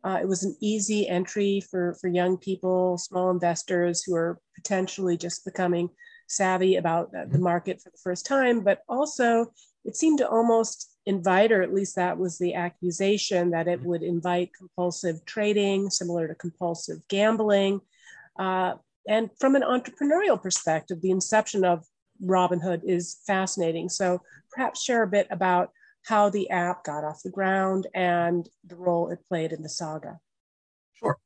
uh, it was an easy entry for, for young people, small investors who are potentially just becoming savvy about the market for the first time. But also, it seemed to almost invite, or at least that was the accusation, that it mm-hmm. would invite compulsive trading, similar to compulsive gambling. Uh, and from an entrepreneurial perspective, the inception of Robinhood is fascinating. So perhaps share a bit about how the app got off the ground and the role it played in the saga. Sure.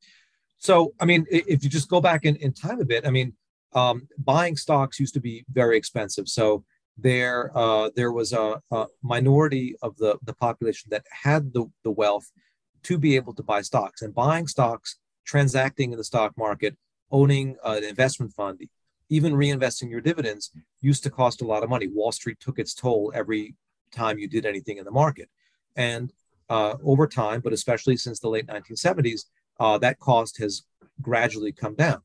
So, I mean, if you just go back in, in time a bit, I mean, um, buying stocks used to be very expensive. So there, uh, there was a, a, minority of the, the population that had the, the wealth to be able to buy stocks. And buying stocks, transacting in the stock market, owning an investment fund, even reinvesting your dividends used to cost a lot of money. Wall Street took its toll every time you did anything in the market. And uh, over time, but especially since the late 1970s, uh, that cost has gradually come down.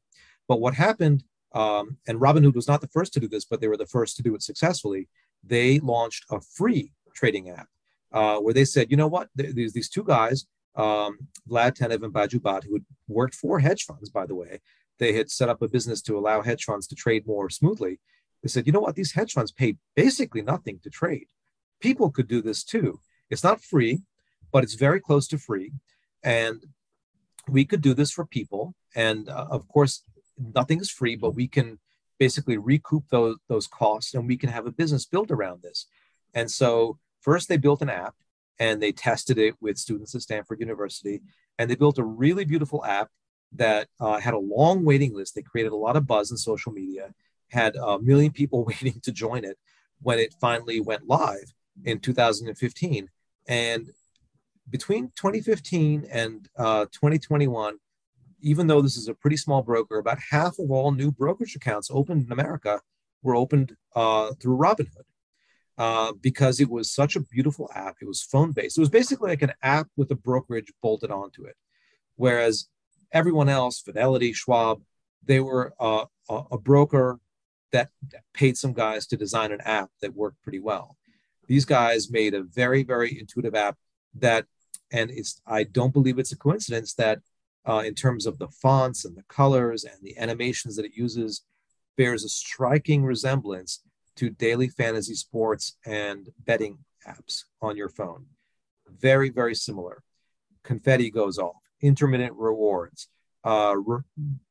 But what happened, um, and Robinhood was not the first to do this, but they were the first to do it successfully. They launched a free trading app uh, where they said, you know what, there's these two guys, um, Vlad Tenev and Baiju Bhatt, who had worked for hedge funds, by the way. They had set up a business to allow hedge funds to trade more smoothly. They said, you know what, these hedge funds pay basically nothing to trade people could do this too. It's not free, but it's very close to free. And we could do this for people. And uh, of course, nothing is free, but we can basically recoup those, those costs and we can have a business built around this. And so, first, they built an app and they tested it with students at Stanford University. And they built a really beautiful app that uh, had a long waiting list. They created a lot of buzz in social media, had a million people waiting to join it when it finally went live in 2015. And between 2015 and uh, 2021, even though this is a pretty small broker, about half of all new brokerage accounts opened in America were opened uh, through Robinhood uh, because it was such a beautiful app. It was phone based. It was basically like an app with a brokerage bolted onto it. Whereas everyone else, Fidelity, Schwab, they were uh, a, a broker that paid some guys to design an app that worked pretty well these guys made a very very intuitive app that and it's i don't believe it's a coincidence that uh, in terms of the fonts and the colors and the animations that it uses bears a striking resemblance to daily fantasy sports and betting apps on your phone. Very very similar. Confetti goes off. Intermittent rewards. Uh, re-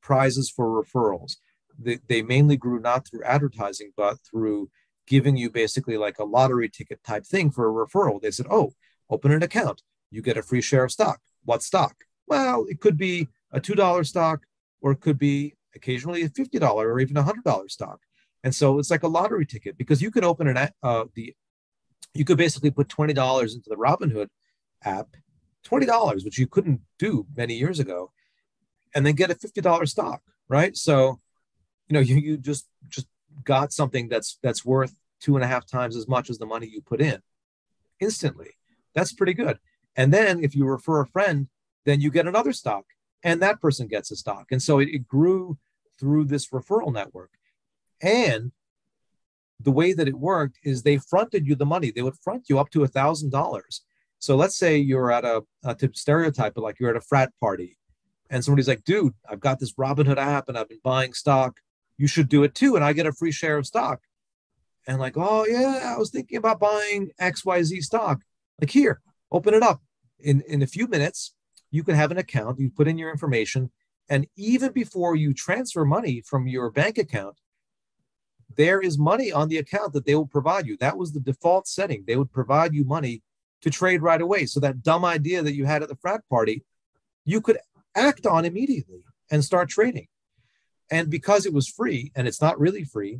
prizes for referrals. They, they mainly grew not through advertising but through giving you basically like a lottery ticket type thing for a referral. They said, oh, open an account, you get a free share of stock. What stock? Well, it could be a $2 stock, or it could be occasionally a $50 or even a $100 stock. And so it's like a lottery ticket because you could open an uh, the you could basically put $20 into the Robinhood app, $20, which you couldn't do many years ago, and then get a $50 stock, right? So, you know, you, you just just got something that's that's worth two and a half times as much as the money you put in instantly. That's pretty good. And then if you refer a friend, then you get another stock and that person gets a stock. And so it, it grew through this referral network. And the way that it worked is they fronted you the money. They would front you up to a thousand dollars. So let's say you're at a, a to stereotype, but like you're at a frat party, and somebody's like, "Dude, I've got this Robinhood app, and I've been buying stock. You should do it too, and I get a free share of stock." And like, "Oh yeah, I was thinking about buying X Y Z stock. Like here, open it up. In in a few minutes, you can have an account. You put in your information, and even before you transfer money from your bank account, there is money on the account that they will provide you. That was the default setting. They would provide you money to trade right away. So that dumb idea that you had at the frat party, you could act on immediately and start trading. And because it was free, and it's not really free,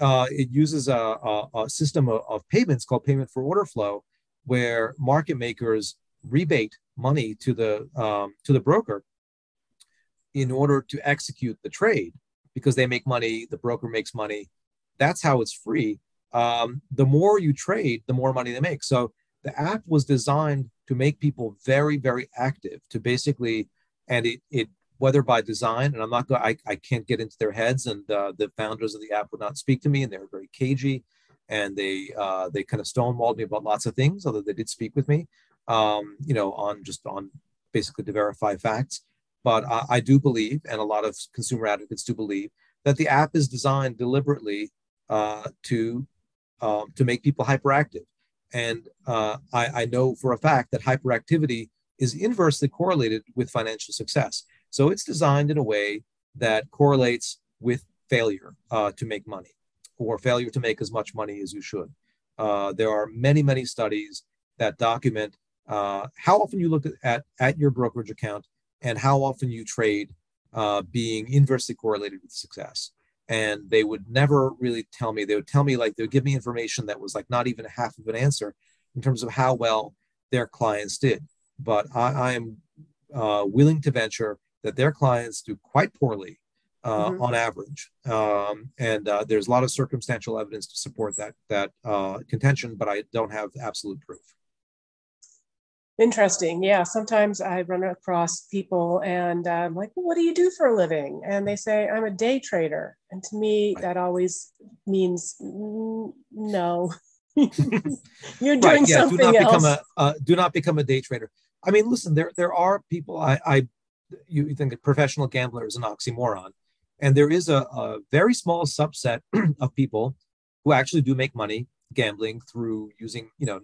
uh, it uses a, a, a system of, of, payments called payment for order flow, where market makers rebate money to the um, to the broker in order to execute the trade because they make money, the broker makes money. That's how it's free. Um, the more you trade, the more money they make. So the app was designed to make people very, very active to basically, and it, it whether by design, and I'm not going, I, can't get into their heads, and uh, the founders of the app would not speak to me, and they were very cagey, and they uh, they kind of stonewalled me about lots of things, although they did speak with me, um, you know, on just on basically to verify facts. But I, I do believe, and a lot of consumer advocates do believe, that the app is designed deliberately uh, to um, to make people hyperactive. And uh, I, I, know for a fact that hyperactivity is inversely correlated with financial success. So it's designed in a way that correlates with failure uh, to make money or failure to make as much money as you should. Uh, there are many, many studies that document uh, how often you look at, at your brokerage account and how often you trade uh, being inversely correlated with success. And they would never really tell me, they would tell me like, they would give me information that was like not even half of an answer in terms of how well their clients did. But I, am uh, willing to venture that their clients do quite poorly uh, mm-hmm. on average. Um, and uh, there's a lot of circumstantial evidence to support that that uh, contention, but I don't have absolute proof. Interesting. Yeah. Sometimes I run across people and I'm like, well, what do you do for a living? And they say, I'm a day trader. And to me, right. that always means mm, no. You're doing right, yeah. something do not else. Become a, uh, do not become a day trader. I mean, listen, there, there are people, I, I you think that professional gambler is an oxymoron. And there is a, a very small subset of people who actually do make money gambling through using, you know,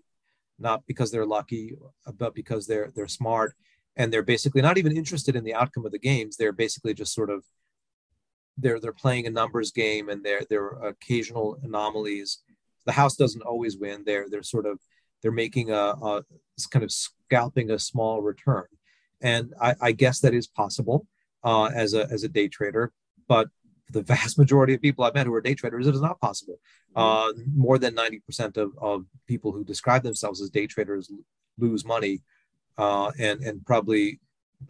not because they're lucky, but because they're they're smart and they're basically not even interested in the outcome of the games. They're basically just sort of they're they're playing a numbers game and there are occasional anomalies. The house doesn't always win. They're they're sort of they're making a, a kind of scalping a small return, and I, I guess that is possible uh, as a as a day trader. But the vast majority of people I've met who are day traders, it is not possible. Mm-hmm. Uh, more than 90% of, of people who describe themselves as day traders lose money, uh, and, and probably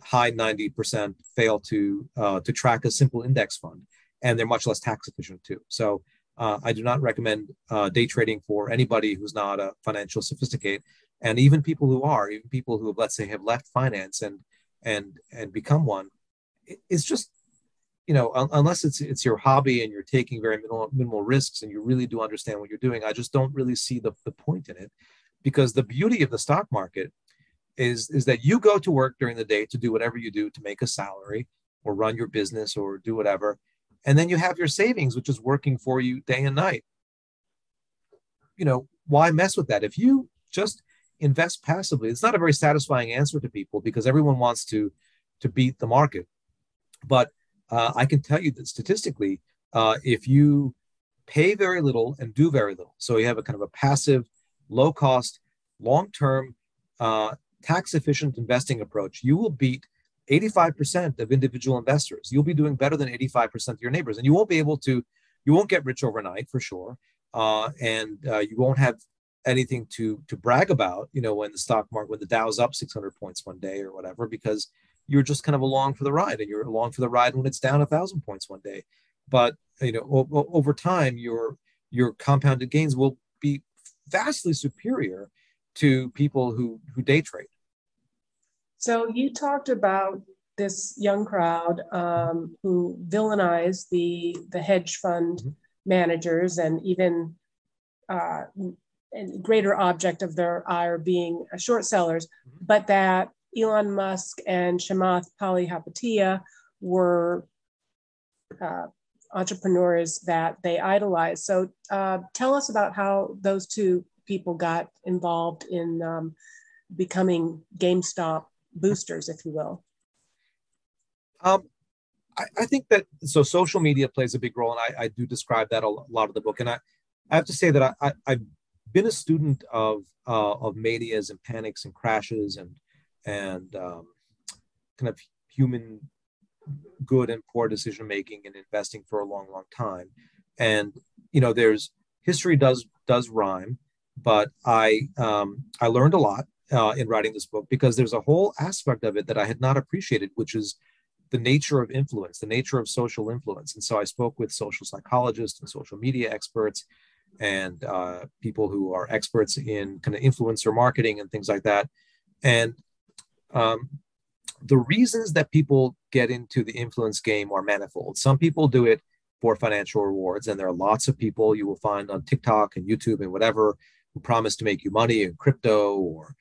high 90% fail to, uh, to track a simple index fund. And they're much less tax efficient too. So uh, I do not recommend uh, day trading for anybody who's not a financial sophisticate. And even people who are, even people who, have, let's say, have left finance and and and become one, it's just you know, un- unless it's it's your hobby and you're taking very minimal, minimal risks and you really do understand what you're doing, I just don't really see the, the point in it. Because the beauty of the stock market is is that you go to work during the day to do whatever you do to make a salary or run your business or do whatever, and then you have your savings, which is working for you day and night. You know, why mess with that? If you just invest passively, it's not a very satisfying answer to people because everyone wants to to beat the market. But uh, I can tell you that statistically, uh, if you pay very little and do very little, so you have a kind of a passive, low cost, long term, uh, tax efficient investing approach, you will beat 85% of individual investors. You'll be doing better than 85% of your neighbors, and you won't be able to, you won't get rich overnight for sure, uh, and uh, you won't have anything to to brag about. You know, when the stock market, when the Dow's up 600 points one day or whatever, because you're just kind of along for the ride and you're along for the ride when it's down a thousand points one day but you know o- over time your your compounded gains will be vastly superior to people who who day trade so you talked about this young crowd um, who villainize the the hedge fund mm-hmm. managers and even uh, and greater object of their ire being short sellers, mm-hmm. but that Elon Musk and Chamath Palihapitiya were uh, entrepreneurs that they idolized. So uh, tell us about how those two people got involved in um, becoming GameStop boosters, if you will. Um, I, I, think that so social media plays a big role, and I, I do describe that a lot of the book. And I, I have to say that I, I, been a student of uh, of manias and panics and crashes and and um, kind of human good and poor decision making and investing for a long, long time. And you know, there's history does does rhyme, but I um, I learned a lot uh, in writing this book because there's a whole aspect of it that I had not appreciated, which is the nature of influence, the nature of social influence. And so I spoke with social psychologists and social media experts and uh, people who are experts in kind of influencer marketing and things like that. And um, the reasons that people get into the influence game are manifold. Some people do it for financial rewards, and there are lots of people you will find on TikTok and YouTube and whatever who promise to make you money in crypto or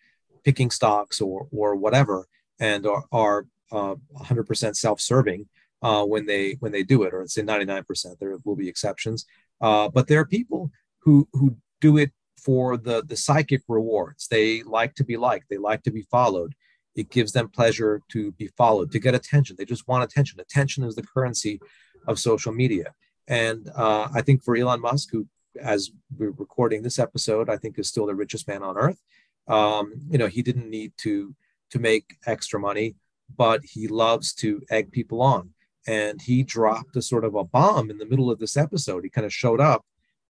picking stocks or or whatever, and are, are uh, 100% self-serving uh, when they when they do it, or it's in 99%. There will be exceptions, uh, but there are people who who do it for the the psychic rewards. They like to be liked. They like to be followed it gives them pleasure to be followed, to get attention. They just want attention. Attention is the currency of social media. And uh, I think for Elon Musk, who, as we're recording this episode, I think is still the richest man on earth. Um, you know, he didn't need to to make extra money, but he loves to egg people on. And he dropped a sort of a bomb in the middle of this episode. He kind of showed up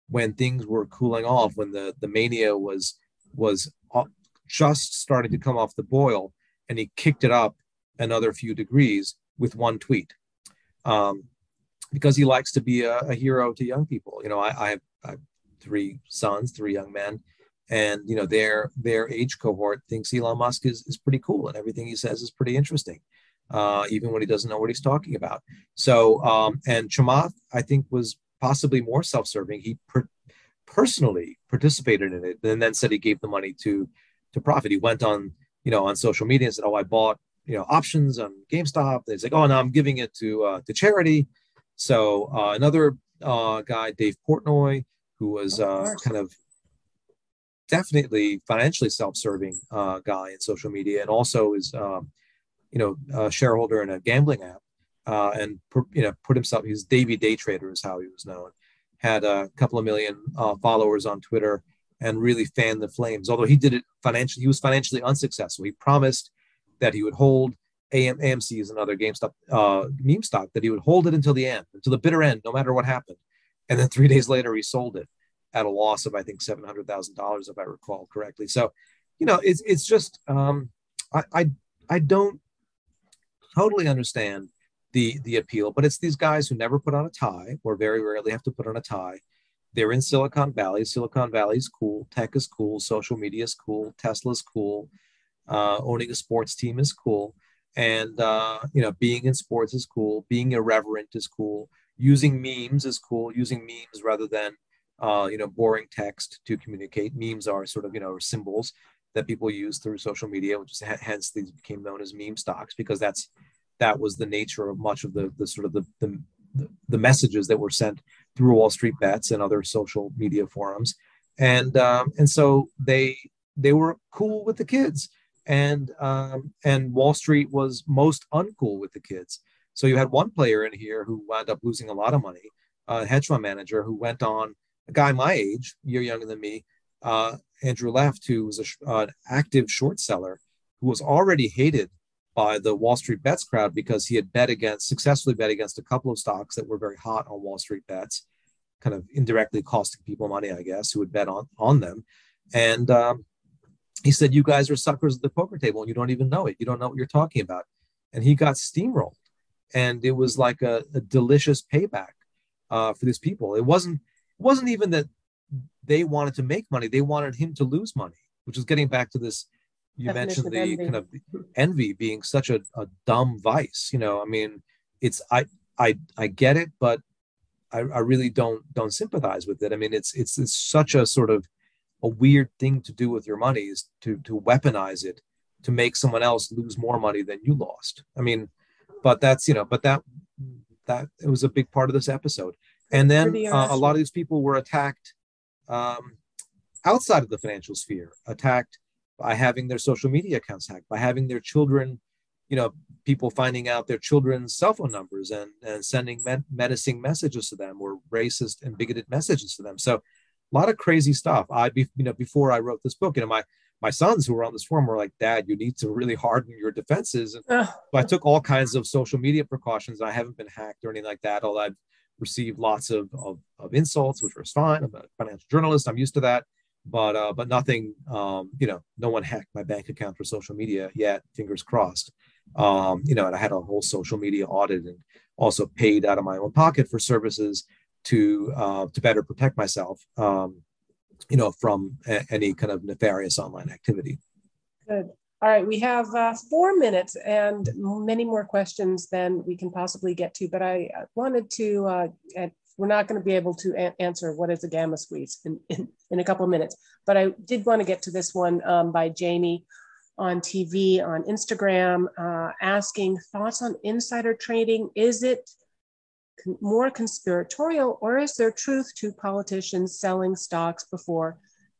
when things were cooling off, when the the mania was was just starting to come off the boil and he kicked it up another few degrees with one tweet um, because he likes to be a, a, hero to young people. You know, I, I, have, I, have, three sons, three young men, and you know their their age cohort thinks Elon Musk is is pretty cool, and everything he says is pretty interesting, uh, even when he doesn't know what he's talking about. So, um, and Chamath, I think, was possibly more self-serving. He per- personally participated in it, and then said he gave the money to to profit. He went on you know, on social media and said, "Oh, I bought you know options on GameStop." He's like, "Oh, no, I'm giving it to uh, to charity." So uh, another uh, guy, Dave Portnoy, who was uh, kind of definitely financially self-serving uh, guy in social media, and also is um, you know a shareholder in a gambling app, uh, and you know put himself. He's Davey Day Trader is how he was known. Had a couple of million uh, followers on Twitter and really fanned the flames. Although he did it financially, he was financially unsuccessful. He promised that he would hold AM, AMC is another GameStop uh, meme stock that he would hold it until the end, until the bitter end, no matter what happened. And then three days later, he sold it at a loss of I think seven hundred thousand dollars, if I recall correctly. So, you know, it's it's just um, I, I I don't totally understand the the appeal, but it's these guys who never put on a tie or very rarely have to put on a tie they're in Silicon Valley. Silicon Valley is cool. Tech is cool. Social media is cool. Tesla's cool. Uh, owning a sports team is cool. And, uh, you know, being in sports is cool. Being irreverent is cool. Using memes is cool. Using memes rather than, uh, you know, boring text to communicate. Memes are sort of, you know, symbols that people use through social media, which is hence these became known as meme stocks because that's that was the nature of much of the the sort of the, the the, messages that were sent through Wall Street Bets and other social media forums, and um, and so they they were cool with the kids, and um, and Wall Street was most uncool with the kids. So you had one player in here who wound up losing a lot of money, a hedge fund manager who went on a guy my age, year younger than me, uh, Andrew Left, who was a, uh, an active short seller, who was already hated by the Wall Street bets crowd because he had bet against, successfully bet against a couple of stocks that were very hot on Wall Street bets, kind of indirectly costing people money, I guess, who would bet on, on them. And um, he said, You guys are suckers at the poker table and you don't even know it. You don't know what you're talking about. And he got steamrolled. And it was like a, a delicious payback uh, for these people. It wasn't, it wasn't even that they wanted to make money, they wanted him to lose money, which is getting back to this you mentioned the envy. kind of envy being such a, a dumb vice. You know, I mean, it's I I I get it, but I, I really don't don't sympathize with it. I mean, it's it's it's such a sort of a weird thing to do with your money is to to weaponize it to make someone else lose more money than you lost. I mean, but that's you know, but that that it was a big part of this episode. And then uh, a lot of these people were attacked um, outside of the financial sphere, attacked by having their social media accounts hacked, by having their children, you know, people finding out their children's cell phone numbers and, and sending menacing messages to them or racist and bigoted messages to them. So a lot of crazy stuff. I, be, you know, before I wrote this book, you know, my, my sons who were on this forum were like, Dad, you need to really harden your defenses. And so I took all kinds of social media precautions. I haven't been hacked or anything like that. Although I've received lots of, of, of insults, which was fine. I'm a financial journalist. I'm used to that but uh, but nothing. Um, you know, no one hacked my bank account for social media yet. Fingers crossed. Um, you know, and I had a whole social media audit and also paid out of my own pocket for services to uh, to better protect myself. Um, you know, from a- any kind of nefarious online activity. Good. All right, we have uh, four minutes and many more questions than we can possibly get to, but I wanted to uh, we're not going to be able to answer what is a gamma squeeze in, in, in, a couple of minutes. But I did want to get to this one um, by Jamie on TV, on Instagram, uh, asking thoughts on insider trading. Is it con- more conspiratorial or is there truth to politicians selling stocks before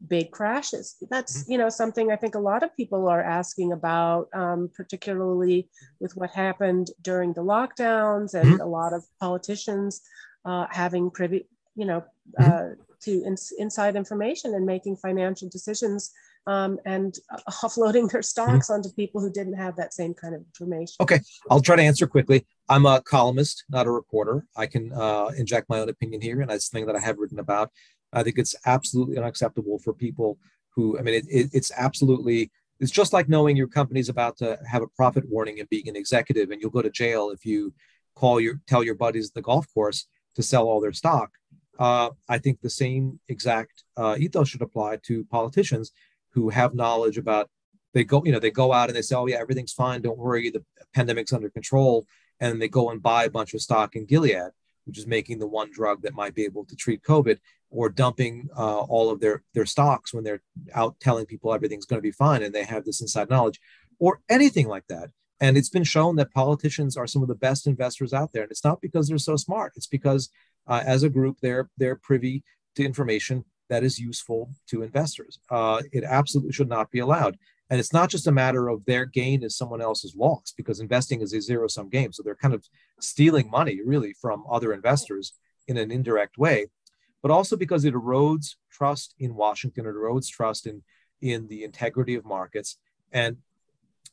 big crashes? That's, mm-hmm. you know, something I think a lot of people are asking about, um, particularly with what happened during the lockdowns and mm-hmm. a lot of politicians uh, having privy, you know, mm-hmm. uh, to ins- inside information and making financial decisions um, and offloading their stocks mm-hmm. onto people who didn't have that same kind of information. Okay, I'll try to answer quickly. I'm a columnist, not a reporter. I can uh, inject my own opinion here, and it's something that I have written about. I think it's absolutely unacceptable for people who, I mean, it, it, it's absolutely, it's just like knowing your company's about to have a profit warning and being an executive, and you'll go to jail if you call your, tell your buddies at the golf course to sell all their stock. Uh, I think the same exact uh, ethos should apply to politicians who have knowledge about. They go, you know, they go out and they say, "Oh yeah, everything's fine. Don't worry, the pandemic's under control," and they go and buy a bunch of stock in Gilead, which is making the one drug that might be able to treat COVID, or dumping uh, all of their their stocks when they're out telling people everything's going to be fine, and they have this inside knowledge, or anything like that. And it's been shown that politicians are some of the best investors out there. And it's not because they're so smart. It's because uh, as a group, they're they're privy to information that is useful to investors. Uh, it absolutely should not be allowed. And it's not just a matter of their gain is someone else's loss, because investing is a zero sum game. So they're kind of stealing money really from other investors in an indirect way, but also because it erodes trust in Washington, it erodes trust in in the integrity of markets. And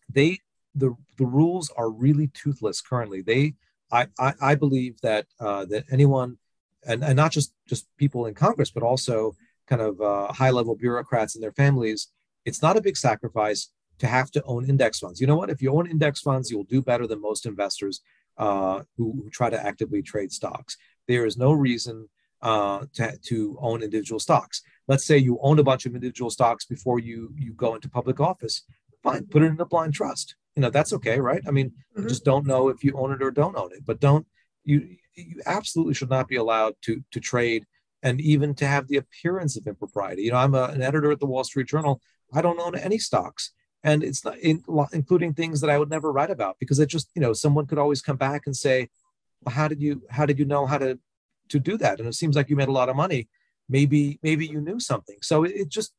they the the rules are really toothless currently. They I I, I believe that uh, that anyone and, and not just just people in Congress, but also kind of uh, high level bureaucrats and their families. It's not a big sacrifice to have to own index funds. You know what? If you own index funds, you'll do better than most investors uh, who, who, try to actively trade stocks. There is no reason uh, to, to own individual stocks. Let's say you own a bunch of individual stocks before you you go into public office. Fine, put it in a blind trust you know that's okay right i mean mm-hmm. just don't know if you own it or don't own it but don't you you absolutely should not be allowed to to trade and even to have the appearance of impropriety you know i'm a, an editor at the wall street journal i don't own any stocks and it's not in, including things that i would never write about because it just you know someone could always come back and say well how did you how did you know how to to do that and it seems like you made a lot of money maybe maybe you knew something so it, it just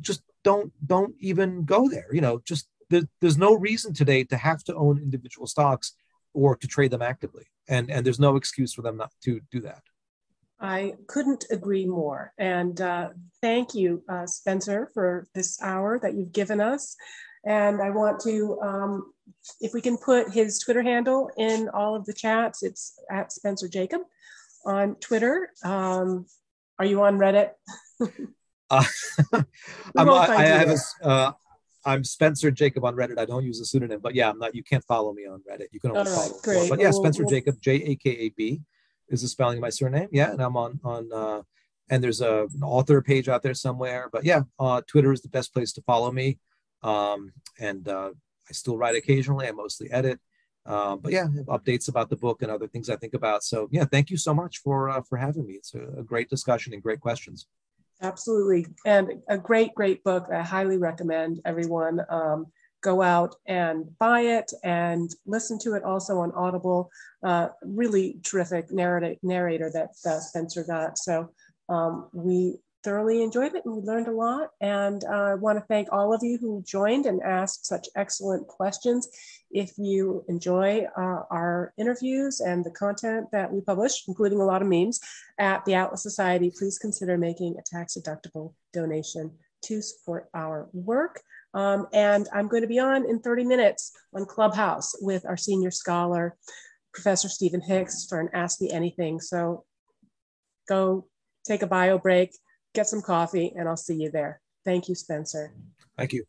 just don't don't even go there you know just there, there's no reason today to have to own individual stocks or to trade them actively. And, and there's no excuse for them not to do that. I couldn't agree more. And uh, thank you, uh, Spencer, for this hour that you've given us. And I want to, um, if we can put his Twitter handle in all of the chats, it's at Spencer Jakab on Twitter. Um, are you on Reddit? uh, I'm, I, I have a, uh, I'm Spencer Jakab on Reddit. I don't use a pseudonym, but yeah, I'm not. You can't follow me on Reddit. You can only right, follow. Great. But yeah, Spencer we'll, Jakab, J A K A B, is the spelling of my surname. Yeah, and I'm on on. Uh, and there's a an author page out there somewhere. But yeah, uh, Twitter is the best place to follow me. Um, and uh, I still write occasionally. I mostly edit. Uh, but yeah, updates about the book and other things I think about. So yeah, thank you so much for uh, for having me. It's a, a, great discussion and great questions. Absolutely, and a great great book. I highly recommend everyone um, go out and buy it and listen to it also on Audible. Uh, really terrific narrator narrator that uh, Spencer got. So um, we thoroughly enjoyed it and we learned a lot. And uh, I want to thank all of you who joined and asked such excellent questions. If you enjoy uh, our interviews and the content that we publish, including a lot of memes at the Atlas Society, please consider making a tax deductible donation to support our work. Um, and I'm going to be on in 30 minutes on Clubhouse with our senior scholar, Professor Stephen Hicks, for an Ask Me Anything. So go take a bio break, get some coffee, and I'll see you there. Thank you, Spencer. Thank you.